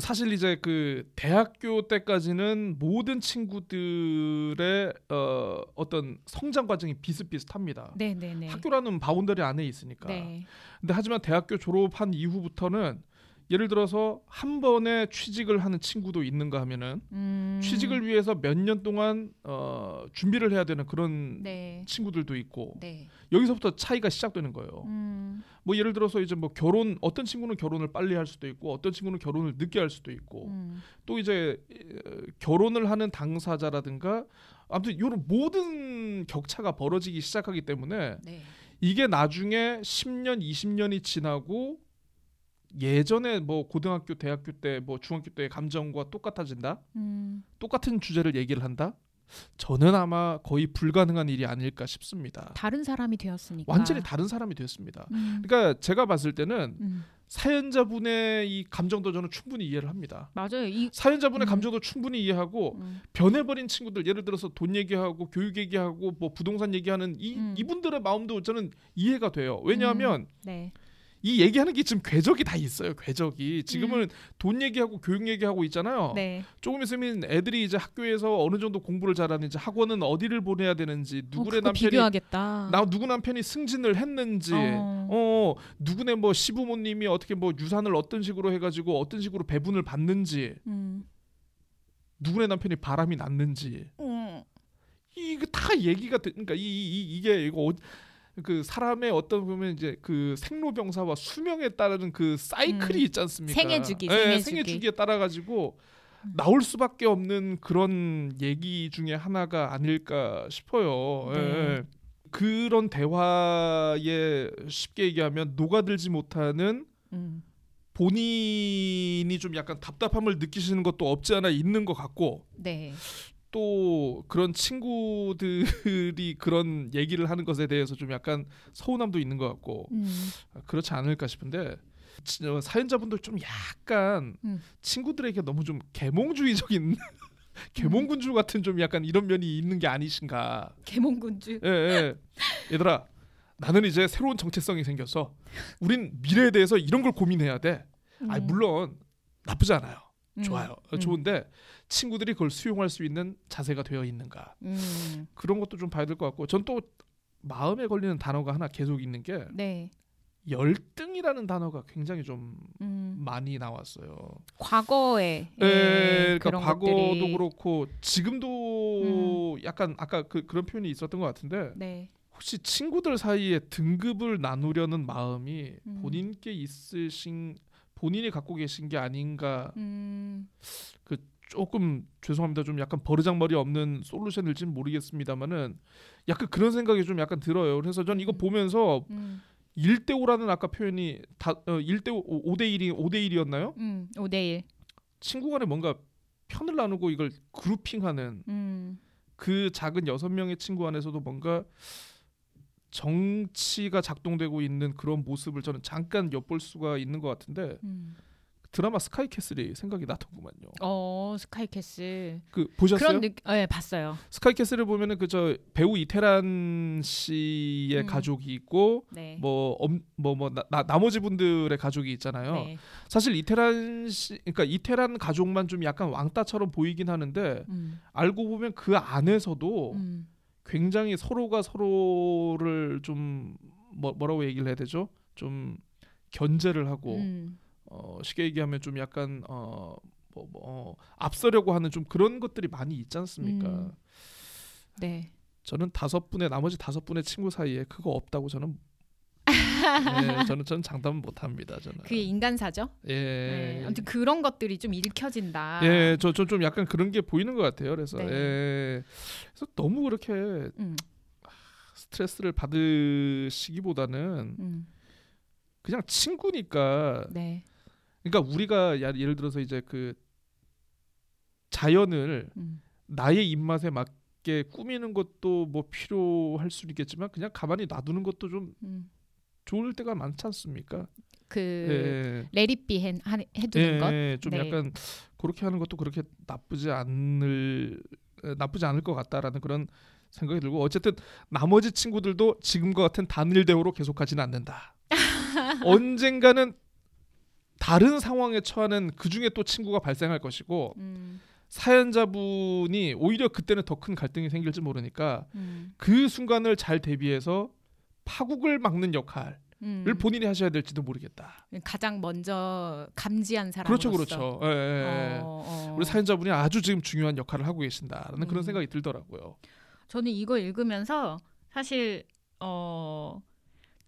사실 이제 그 대학교 때까지는 모든 친구들의 어, 어떤 성장 과정이 비슷비슷합니다. 네, 네, 네. 학교라는 boundary 안에 있으니까. 네. 근데 하지만 대학교 졸업한 이후부터는 예를 들어서 한 번에 취직을 하는 친구도 있는가 하면은 음. 취직을 위해서 몇 년 동안 어, 준비를 해야 되는 그런 네. 친구들도 있고 네. 여기서부터 차이가 시작되는 거예요. 음. 뭐 예를 들어서 이제 뭐 결혼 어떤 친구는 결혼을 빨리 할 수도 있고 어떤 친구는 결혼을 늦게 할 수도 있고 음. 또 이제 어, 결혼을 하는 당사자라든가 아무튼 이런 모든 격차가 벌어지기 시작하기 때문에 네. 이게 나중에 10년, 20년이 지나고 예전에 뭐 고등학교, 대학교 때 뭐 중학교 때의 감정과 똑같아진다. 음. 똑같은 주제를 얘기를 한다. 저는 아마 거의 불가능한 일이 아닐까 싶습니다. 다른 사람이 되었으니까. 완전히 다른 사람이 됐습니다. 음. 그러니까 제가 봤을 때는 음. 사연자분의 이 감정도 저는 충분히 이해를 합니다. 맞아요. 이 사연자분의 음. 감정도 충분히 이해하고 음. 변해버린 친구들 예를 들어서 돈 얘기하고 교육 얘기하고 뭐 부동산 얘기하는 이 음. 이분들의 마음도 저는 이해가 돼요. 왜냐하면 네. 이 얘기하는 게 지금 궤적이 다 있어요. 궤적이 지금은 돈 얘기하고 교육 얘기하고 있잖아요. 음. 네. 조금 있으면 애들이 이제 학교에서 어느 정도 공부를 잘하는지 학원은 어디를 보내야 되는지 어, 누구의 그거 남편이 비교하겠다. 나 누구 남편이 승진을 했는지 어. 어, 누구네 뭐 시부모님이 어떻게 뭐 유산을 어떤 식으로 해가지고 어떤 식으로 배분을 받는지 음. 누구네 남편이 바람이 났는지 음. 이거 다 얘기가 되, 그러니까 이, 이 이게 이거 어, 그 사람의 어떤 보면 이제 그 생로병사와 수명에 따르는 그 사이클이 음. 있지 않습니까? 생애 주기, 예, 생애주기. 생애 주기 에 따라 가지고 음. 나올 수밖에 없는 그런 얘기 중에 하나가 아닐까 싶어요. 예, 네. 예. 그런 대화에 쉽게 얘기하면 녹아들지 못하는 음. 본인이 좀 약간 답답함을 느끼시는 것도 없지 않아 있는 것 같고 네. 또 그런 친구들이 그런 얘기를 하는 것에 대해서 좀 약간 서운함도 있는 것 같고 음. 그렇지 않을까 싶은데 지- 어, 사연자분들 좀 약간 음. 친구들에게 너무 좀 계몽주의적인 계몽군주 같은 좀 약간 이런 면이 있는 게 아니신가 개몽군주. 예, 예. 얘들아 나는 이제 새로운 정체성이 생겼어 우린 미래에 대해서 이런 걸 고민해야 돼 음. 물론 나쁘지 않아요 음. 좋아요 어, 음. 좋은데 친구들이 그걸 수용할 수 있는 자세가 되어 있는가 음. 그런 것도 좀 봐야 될 것 같고 전 또 마음에 걸리는 단어가 하나 계속 있는 게 네. 열등이라는 단어가 굉장히 좀 음. 많이 나왔어요. 과거에 예, 예, 그러니까 과거도 것들이 그렇고 지금도 약간 아까 그 그런 표현이 있었던 것 같은데 네. 혹시 친구들 사이에 등급을 나누려는 마음이 음. 본인께 있으신 본인이 갖고 계신 게 아닌가 음. 조금 죄송합니다 좀 약간 버르장머리 없는 솔루션일지는 모르겠습니다만은 약간 그런 생각이 좀 약간 들어요. 그래서 전 이거 음. 보면서 음. 1대 5라는 아까 표현이 다 어, 1대 5, 5대 1이 5대 1이었나요? 음. 5대 1. 친구 간에 뭔가 편을 나누고 이걸 그룹핑하는 음. 그 작은 여섯 명의 친구 안에서도 뭔가 정치가 작동되고 있는 그런 모습을 저는 잠깐 엿볼 수가 있는 것 같은데 음. 드라마 스카이캐슬이 생각이 나더구만요. 어, 스카이캐슬. 그 보셨어요? 그런 느 예, 봤어요. 스카이캐슬을 보면은 그 저 배우 이태란 씨의 음. 가족이 있고 네. 뭐뭐뭐 나머지 분들의 가족이 있잖아요. 네. 사실 이태란 씨 그러니까 이태란 가족만 좀 약간 왕따처럼 보이긴 하는데 음. 알고 보면 그 안에서도 음. 굉장히 서로가 서로를 좀 뭐, 뭐라고 얘기를 해야 되죠? 좀 견제를 하고 음. 어, 쉽게 얘기하면 좀 약간 어, 뭐, 뭐 어, 앞서려고 하는 좀 그런 것들이 많이 있지 않습니까? 음. 네. 저는 다섯 분의 나머지 다섯 분의 친구 사이에 그거 없다고 저는 네, 저는 저는 장담 못 합니다. 저는 그게 인간사죠. 예. 네. 아무튼 그런 것들이 좀 읽혀진다. 예, 저 좀 약간 그런 게 보이는 것 같아요. 그래서 네. 예. 그래서 너무 그렇게 음. 스트레스를 받으시기보다는 음. 그냥 친구니까 네. 그러니까 우리가 야- 예를 들어서 이제 그 자연을 음. 나의 입맛에 맞게 꾸미는 것도 뭐 필요할 수 있겠지만 그냥 가만히 놔두는 것도 좀 음. 좋을 때가 많지 않습니까? 그 예. 레리비 해, 하- 해두는 것. 예, 좀 네. 약간 그렇게 하는 것도 그렇게 나쁘지 않을 에, 나쁘지 않을 것 같다라는 그런 생각이 들고 어쨌든 나머지 친구들도 지금과 같은 단일 대우로 계속하지는 않는다. 언젠가는 다른 상황에 처하는 그 중에 또 친구가 발생할 것이고 음. 사연자분이 오히려 그때는 더 큰 갈등이 생길지 모르니까 음. 그 순간을 잘 대비해서 파국을 막는 역할 음. 본인이 하셔야 될지도 모르겠다. 가장 먼저 감지한 그렇죠, 사람으로서. 그렇죠. 예, 예, 예. 어, 어. 우리 사연자분이 아주 지금 중요한 역할을 하고 계신다라는 그런 음. 생각이 들더라고요. 저는 이거 읽으면서 사실 어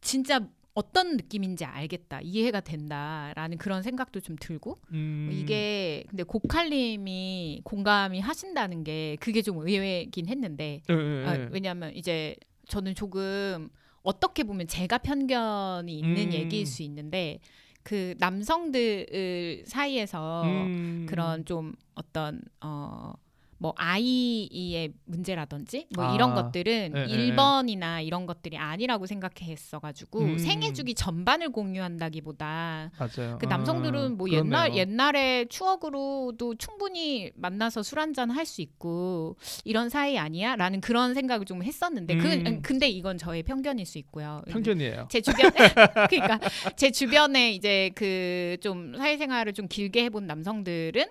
진짜 어떤 느낌인지 알겠다 이해가 된다라는 그런 생각도 좀 들고 음. 이게 근데 고칼님이 공감이 하신다는 게 그게 좀 의외긴 했는데 예, 예, 아, 예. 왜냐하면 이제 저는 조금 어떻게 보면 제가 편견이 있는 음. 얘기일 수 있는데 그 남성들 사이에서 음. 그런 좀 어떤 어. 뭐 아이의 문제라든지 뭐 아, 이런 것들은 예, 예, 일 1번이나 이런 것들이 아니라고 생각했어 가지고 음. 생애 주기 전반을 공유한다기보다 맞아요. 그 남성들은 아, 뭐 그렇네요. 옛날 옛날의 추억으로도 충분히 만나서 술 한잔 할 수 있고 이런 사이 아니야라는 그런 생각을 좀 했었는데 그 음. 근데 이건 저의 편견일 수 있고요. 편견이에요. 제 주변 그러니까 제 주변에 이제 그 좀 사회생활을 좀 길게 해본 남성들은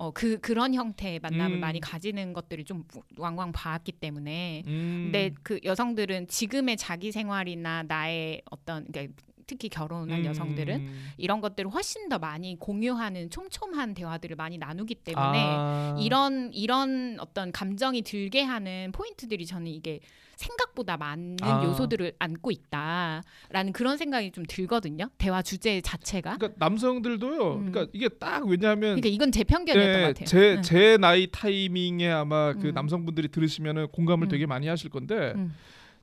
어 그 그런 형태의 만남을 음. 많이 가지는 것들을 좀 왕왕 봐왔기 때문에 음. 근데 그 여성들은 지금의 자기 생활이나 나의 어떤 그러니까 특히 결혼한 음. 여성들은 이런 것들을 훨씬 더 많이 공유하는 촘촘한 대화들을 많이 나누기 때문에 아. 이런 이런 어떤 감정이 들게 하는 포인트들이 저는 이게 생각보다 많은 아. 요소들을 안고 있다라는 그런 생각이 좀 들거든요. 대화 주제 자체가. 그러니까 남성들도요. 음. 그러니까 이게 딱 왜냐하면 그러니까 이건 제 편견이었던 것 같아요. 제, 응. 제 나이 타이밍에 아마 그 음. 남성분들이 들으시면은 공감을 음. 되게 많이 하실 건데 음.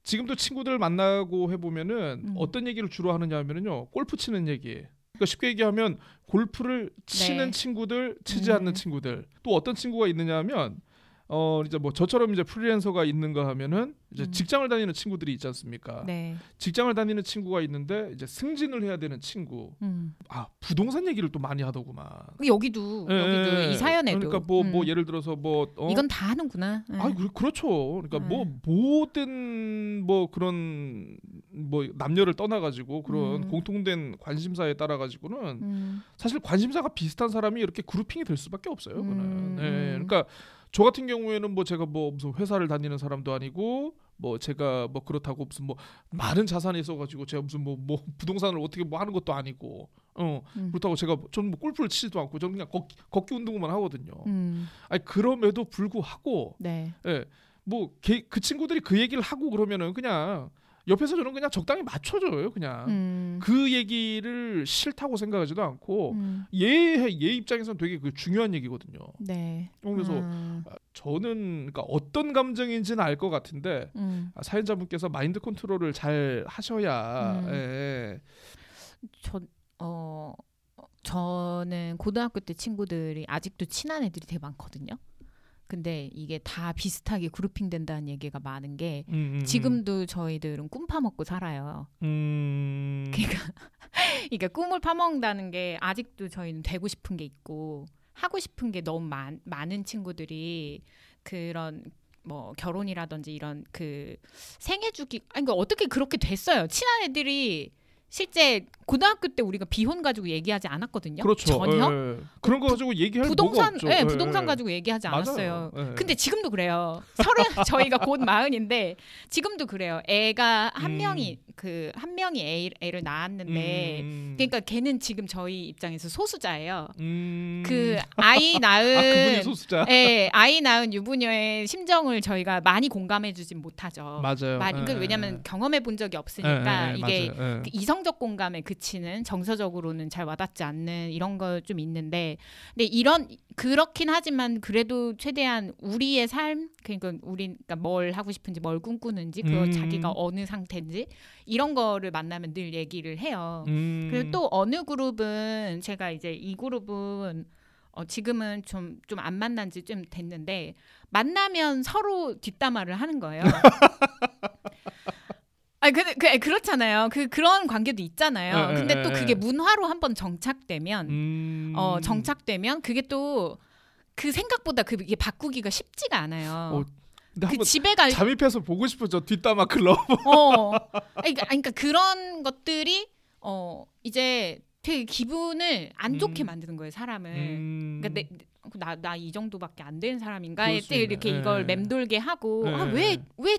지금도 친구들 만나고 해보면은 음. 어떤 얘기를 주로 하냐 하면은요 골프 치는 얘기. 그러니까 쉽게 얘기하면 골프를 치는 네. 친구들, 치지 음. 않는 친구들. 또 어떤 친구가 있느냐 하면 어 이제 뭐 저처럼 이제 프리랜서가 있는가 하면은 이제 음. 직장을 다니는 친구들이 있지 않습니까? 네. 직장을 다니는 친구가 있는데 이제 승진을 해야 되는 친구. 음. 아 부동산 얘기를 또 많이 하더구만. 여기도 예, 여기도 예. 이 사연에도 그러니까 뭐뭐 음. 예를 들어서 뭐 어? 이건 다 하는구나. 예. 아 그, 그렇죠. 그러니까 뭐 음. 모든 뭐 그런 뭐 남녀를 떠나 가지고 그런 음. 공통된 관심사에 따라 가지고는 음. 사실 관심사가 비슷한 사람이 이렇게 그룹핑이 될 수밖에 없어요. 그는. 음, 예. 음. 그러니까 저 같은 경우에는 뭐 제가 뭐 무슨 회사를 다니는 사람도 아니고 뭐 제가 뭐 그렇다고 무슨 뭐 많은 자산이 있어가지고 제가 무슨 뭐 뭐 부동산을 어떻게 뭐 하는 것도 아니고 어 음. 그렇다고 제가 저는 뭐 골프를 치지도 않고 저는 그냥 걷기, 걷기 운동만 하거든요. 음. 아니 그럼에도 불구하고 네. 예, 뭐그 친구들이 그 얘기를 하고 그러면은 그냥 옆에서 저는 그냥 적당히 맞춰줘요, 그냥 음. 그 얘기를 싫다고 생각하지도 않고 음. 얘, 얘 입장에서는 되게 그 중요한 얘기거든요. 네. 그래서 음. 아, 저는 그러니까 어떤 감정인지는 알 것 같은데 음. 아, 사연자분께서 마인드 컨트롤을 잘 하셔야 음. 예, 저, 어, 저는 고등학교 때 친구들이 아직도 친한 애들이 되게 많거든요. 근데 이게 다 비슷하게 그룹핑 된다는 얘기가 많은 게 음, 음, 지금도 저희들은 꿈 파먹고 살아요. 음, 그러니까, 그러니까 꿈을 파먹는다는 게 아직도 저희는 되고 싶은 게 있고 하고 싶은 게 너무 많, 많은 친구들이 그런 뭐 결혼이라든지 이런 그 생애 주기 아니 그러니까 어떻게 그렇게 됐어요. 친한 애들이 실제 고등학교 때 우리가 비혼 가지고 얘기하지 않았거든요. 그렇죠. 전혀 예. 그런 거 가지고 얘기할 부동산 뭐가. 예, 예, 부동산 예. 가지고 얘기하지. 않았어요. 예. 근데 지금도 그래요. 서른 저희가 곧 마흔인데 지금도 그래요. 애가 한 음. 명이 그 한 명이 애, 애를 낳았는데 음, 그러니까 걔는 지금 저희 입장에서 소수자예요. 음. 그 아이 아 낳은 소수자 예, 아이 낳은 유부녀의 심정을 저희가 많이 공감해주진 못하죠. 맞아요. 많이 그 예, 왜냐하면 예. 경험해 본 적이 예, 없으니까 예, 예, 이게. 예. 그 이성 적 공감에 그치는 정서적으로는 잘 와닿지 않는 이런 거 좀 있는데 근데 이런 그렇긴 하지만 그래도 최대한 우리의 삶 그러니까 우리 그러니까 뭘 하고 싶은지 뭘 꿈꾸는지 그 음. 자기가 어느 상태인지 이런 거를 만나면 늘 얘기를 해요. 음. 그리고 또 어느 그룹은 제가 이제 이 그룹은 어 지금은 좀 좀 안 만난 지 좀 됐는데 만나면 서로 뒷담화를 하는 거예요. 아, 근데 그, 그렇잖아요. 그 그런 관계도 있잖아요. 예, 예, 근데 또 예, 그게 예. 문화로 한번 정착되면 음. 어 정착되면 그게 또 그 생각보다 그 이게 바꾸기가 쉽지가 않아요. 어, 그 집에 갈 잠입해서 보고 싶어져 뒷담화 클럽. 어. 그러니까, 그러니까 그런 것들이 어 이제 되게 기분을 안 좋게 음. 만드는 거예요, 사람을. 음. 그러니까 나나 이 정도밖에 안 되는 사람인가? 그럴 수때 이렇게. 이걸 예. 맴돌게 하고 예. 아왜왜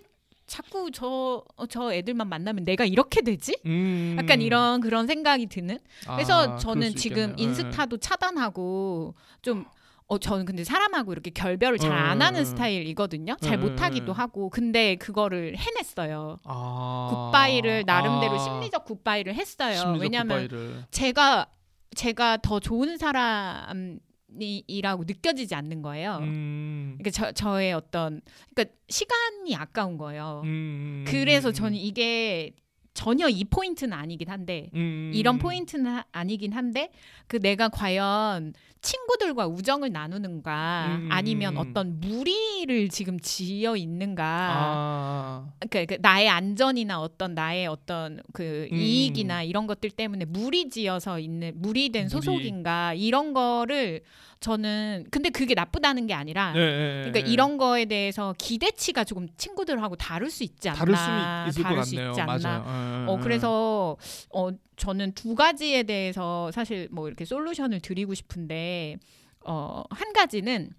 자꾸 저 저 애들만 만나면 내가 이렇게 되지? 음. 약간 이런 그런 생각이 드는. 그래서 아, 저는 수 지금 있겠네요. 예. 인스타도 차단하고 좀 어, 저는 근데 사람하고 이렇게 결별을 잘 음, 안 하는 음, 음. 스타일이거든요. 잘 음, 못하기도 음. 하고. 근데 그거를 해냈어요. 아. 굿바이를 나름대로 아. 심리적 굿바이를 했어요. 심리적 왜냐하면 굿바이를. 제가 제가 더 좋은 사람 이라고 느껴지지 않는 거예요. 음. 그러니까 저, 저의 어떤 그러니까 시간이 아까운 거예요. 음. 그래서 음. 저는 이게 전혀 이 포인트는 아니긴 한데 음. 이런 포인트는 하- 아니긴 한데 그 내가 과연 친구들과 우정을 나누는가 음. 아니면 어떤 무리를 지금 지어 있는가 아. 그러니까 그 나의 안전이나 어떤 나의 어떤 그 음. 이익이나 이런 것들 때문에 무리 지어서 있는 무리된 무리. 소속인가 이런 거를 저는 근데 그게 나쁘다는 게 아니라 예, 예, 그러니까 예. 이런 거에 대해서 기대치가 조금 친구들하고 다를 수 있지 않나 다를 수는 있을 것 다를 수. 있지 않나 맞아요. 어 예. 그래서 어 저는 두 가지에 대해서 사실 뭐 이렇게 솔루션을 드리고 싶은데 어한 가지는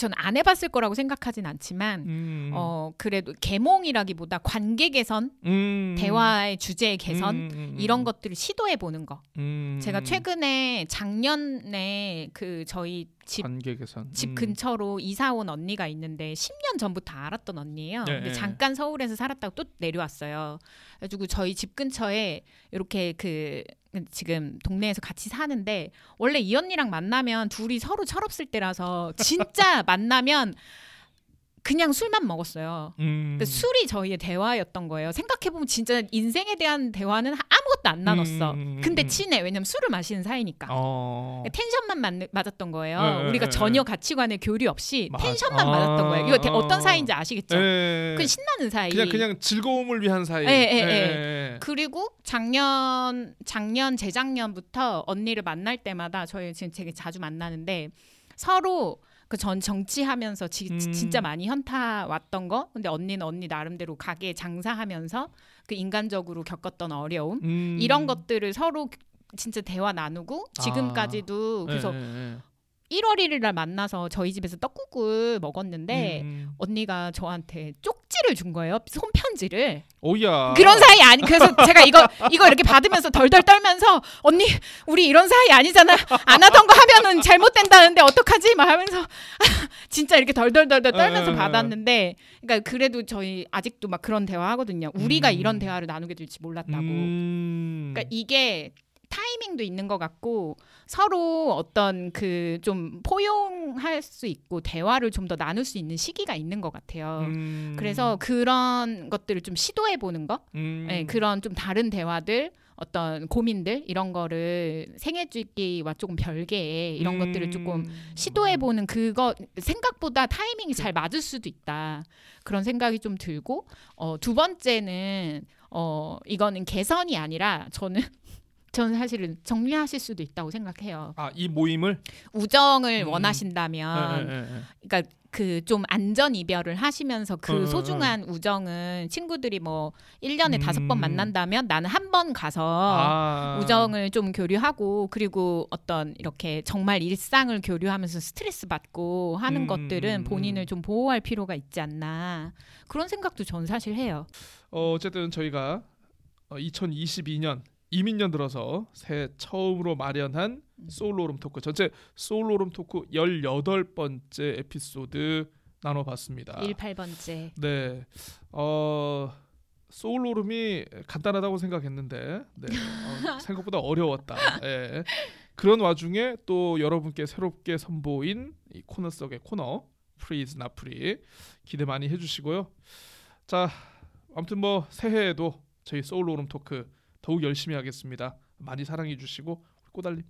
전 안 해봤을 거라고 생각하진 않지만 음. 어 그래도 개몽이라기보다 관계 개선, 음. 대화의 주제 개선 음, 음, 음, 이런 음. 것들을 시도해 보는 거. 음. 제가 최근에 작년에 그 저희 집. 집 음. 근처로 이사 온 언니가 있는데 10년 전부터 알았던 언니예요. 네, 근데 네. 잠깐 서울에서 살았다가 또 내려왔어요. 그래가지고 저희 집 근처에 이렇게 그 지금 동네에서 같이 사는데 원래 이 언니랑 만나면 둘이 서로 철없을 때라서 진짜 만나면 그냥 술만 먹었어요. 음. 근데 술이 저희의 대화였던 거예요. 생각해보면 진짜 인생에 대한 대화는 아무것도 안 나눴어. 음, 근데 음. 친해. 왜냐면 술을 마시는 사이니까. 어. 텐션만 맞, 맞았던 거예요. 네, 우리가 네, 전혀 네. 가치관의 교류 없이 맞아. 텐션만 아, 맞았던 거예요. 이거 대- 아. 어떤 사이인지 아시겠죠? 예. 그 신나는 사이. 그냥 그냥 즐거움을 위한 사이. 예, 예, 예. 그리고 작년 작년 재작년부터 언니를 만날 때마다 저희 지금 되게 자주 만나는데 서로 그 전 정치하면서 지, 음. 진짜 많이 현타 왔던 거 근데 언니는 언니 나름대로 가게 장사하면서 그 인간적으로 겪었던 어려움 음. 이런 것들을 서로 진짜 대화 나누고 지금까지도 그래서 예, 예, 예. 1월 1일 날 만나서 저희 집에서 떡국을 먹었는데 음. 언니가 저한테 쪽지를 준 거예요. 손편지를. 오야. 그런 사이 아니 그래서 제가 이거 이거 이렇게 받으면서 덜덜 떨면서 언니 우리 이런 사이 아니잖아. 안 하던 거 하면은 잘못된다는데 어떡하지? 막 하면서 진짜 이렇게 덜덜덜덜 떨면서 에. 받았는데 그러니까 그래도 저희 아직도 막 그런 대화 하거든요. 우리가 음. 이런 대화를 나누게 될지 몰랐다고. 음. 그러니까 이게 타이밍도 있는 것 같고 서로 어떤 그 좀 포용할 수 있고 대화를 좀 더 나눌 수 있는 시기가 있는 것 같아요. 음. 그래서 그런 것들을 좀 시도해 보는 거, 음. 네, 그런 좀 다른 대화들, 어떤 고민들 이런 거를 생애 주기와 조금 별개의 이런 것들을 조금 음. 시도해 보는 그거 생각보다 타이밍이 잘 맞을 수도 있다 그런 생각이 좀 들고 어, 두 번째는 어 이거는 개선이 아니라 저는 저는 사실은 정리하실 수도 있다고 생각해요. 아, 이 모임을 우정을 음. 원하신다면 예, 예, 예, 예. 그러니까 그 좀 안전 이별을 하시면서 어, 그 어, 소중한 우정은 친구들이 뭐 1년에 다섯 번 음. 만난다면 나는 한 번 가서 아. 우정을 좀 교류하고 그리고 어떤 이렇게 정말 일상을 교류하면서 스트레스 받고 하는 음, 것들은 음, 본인을 음. 좀 보호할 필요가 있지 않나 그런 생각도 전 사실 해요. 어, 어쨌든 저희가 어, 2022년 임인년 들어서 새해 처음으로 마련한 소울로룸 토크 전체 소울로룸 토크 18번째 에피소드 나눠봤습니다. 18번째. 네. 어 소울로름이 간단하다고 생각했는데 네. 어, 생각보다 어려웠다. 예. 그런 와중에 또 여러분께 새롭게 선보인 이 코너 속의 코너 프리즈 나프리 기대 많이 해주시고요. 자 아무튼 뭐 새해에도 저희 소울로름 토크 더욱 열심히 하겠습니다. 많이 사랑해 주시고 꼬달님.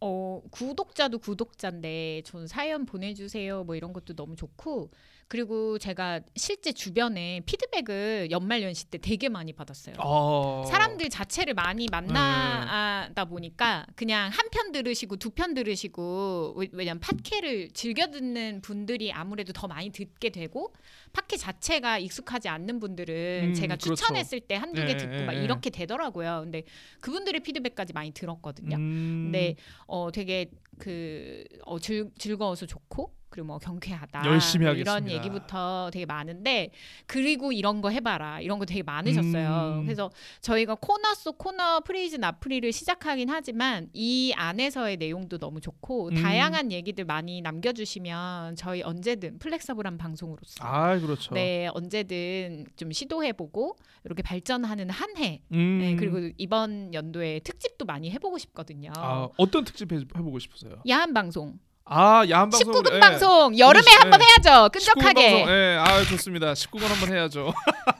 어 구독자도 구독자인데 저는 사연 보내주세요 뭐 이런 것도 너무 좋고 그리고 제가 실제 주변에 피드백을 연말 연시 때 되게 많이 받았어요. 어. 사람들 자체를 많이 만나다 보니까 그냥 한 편 들으시고 두 편 들으시고 왜- 왜냐면 팟캐를 즐겨 듣는 분들이 아무래도 더 많이 듣게 되고 팟캐 자체가 익숙하지 않는 분들은 음, 제가 그렇죠. 추천했을 때 한두 개 예, 듣고 예, 막 예. 이렇게 되더라고요. 근데 그분들의 피드백까지 많이 들었거든요. 음. 근데 어 되게 그 어, 즐, 즐거워서 좋고 그리고 뭐 경쾌하다 열심히 뭐 이런 하겠습니다. 얘기부터 되게 많은데 그리고 이런 거 해봐라 이런 거 되게 많으셨어요. 음. 그래서 저희가 코너 속 코너 프리즈 나프리를 시작하긴 하지만 이 안에서의 내용도 너무 좋고 음. 다양한 얘기들 많이 남겨주시면 저희 언제든 flexible한 방송으로서 아 그렇죠. 네 언제든 좀 시도해보고 이렇게 발전하는 한 해. 음. 네, 그리고 이번 연도에 특집도 많이 해보고 싶거든요. 아 어떤 특집 해, 해보고 싶으세요? 야한 방송, 아 야한 방송. 19금 예. 방송 여름에 시- 한번 예. 해야죠. 19금 끈적하게. 예, 아 좋습니다. 19금 한번 해야죠.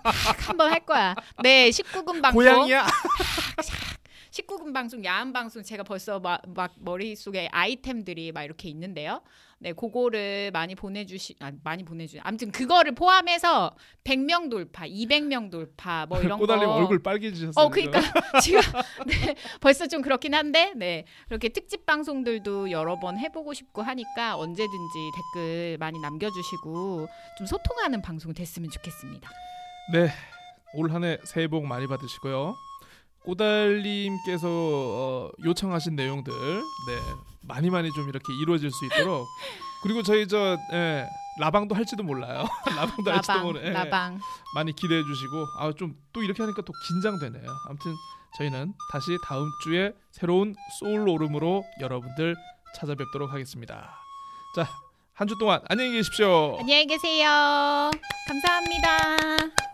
한번 할 거야. 네, 19금 방송. 고양이야. 19금 방송, 야한 방송 제가 벌써 막, 막 머릿속에 아이템들이 막 이렇게 있는데요. 네, 그거를 많이 보내주시, 아, 많이 보내주. 아무튼 그거를 포함해서 100명 돌파, 200명 돌파, 뭐 이런 꼬달님 거. 얼굴 빨개지셨어요. 어, 그러니까 지금 네, 벌써 좀 그렇긴 한데, 네, 이렇게 특집 방송들도 여러 번 해보고 싶고 하니까 언제든지 댓글 많이 남겨주시고 좀 소통하는 방송 됐으면 좋겠습니다. 네. 올 한해 새해 복 많이 받으시고요. 꼬달님께서 어, 요청하신 내용들 네 많이 많이 좀 이렇게 이루어질 수 있도록 그리고 저희 저 예, 라방도 할지도 몰라요. 라방도 할지도 라방, 모르. 예, 라방. 많이 기대해 주시고 아 좀 또 이렇게 하니까 또 긴장되네요. 아무튼 저희는 다시 다음 주에 새로운 소울 오름으로 여러분들 찾아뵙도록 하겠습니다. 자 한 주 동안 안녕히 계십시오. 안녕히 계세요. 감사합니다.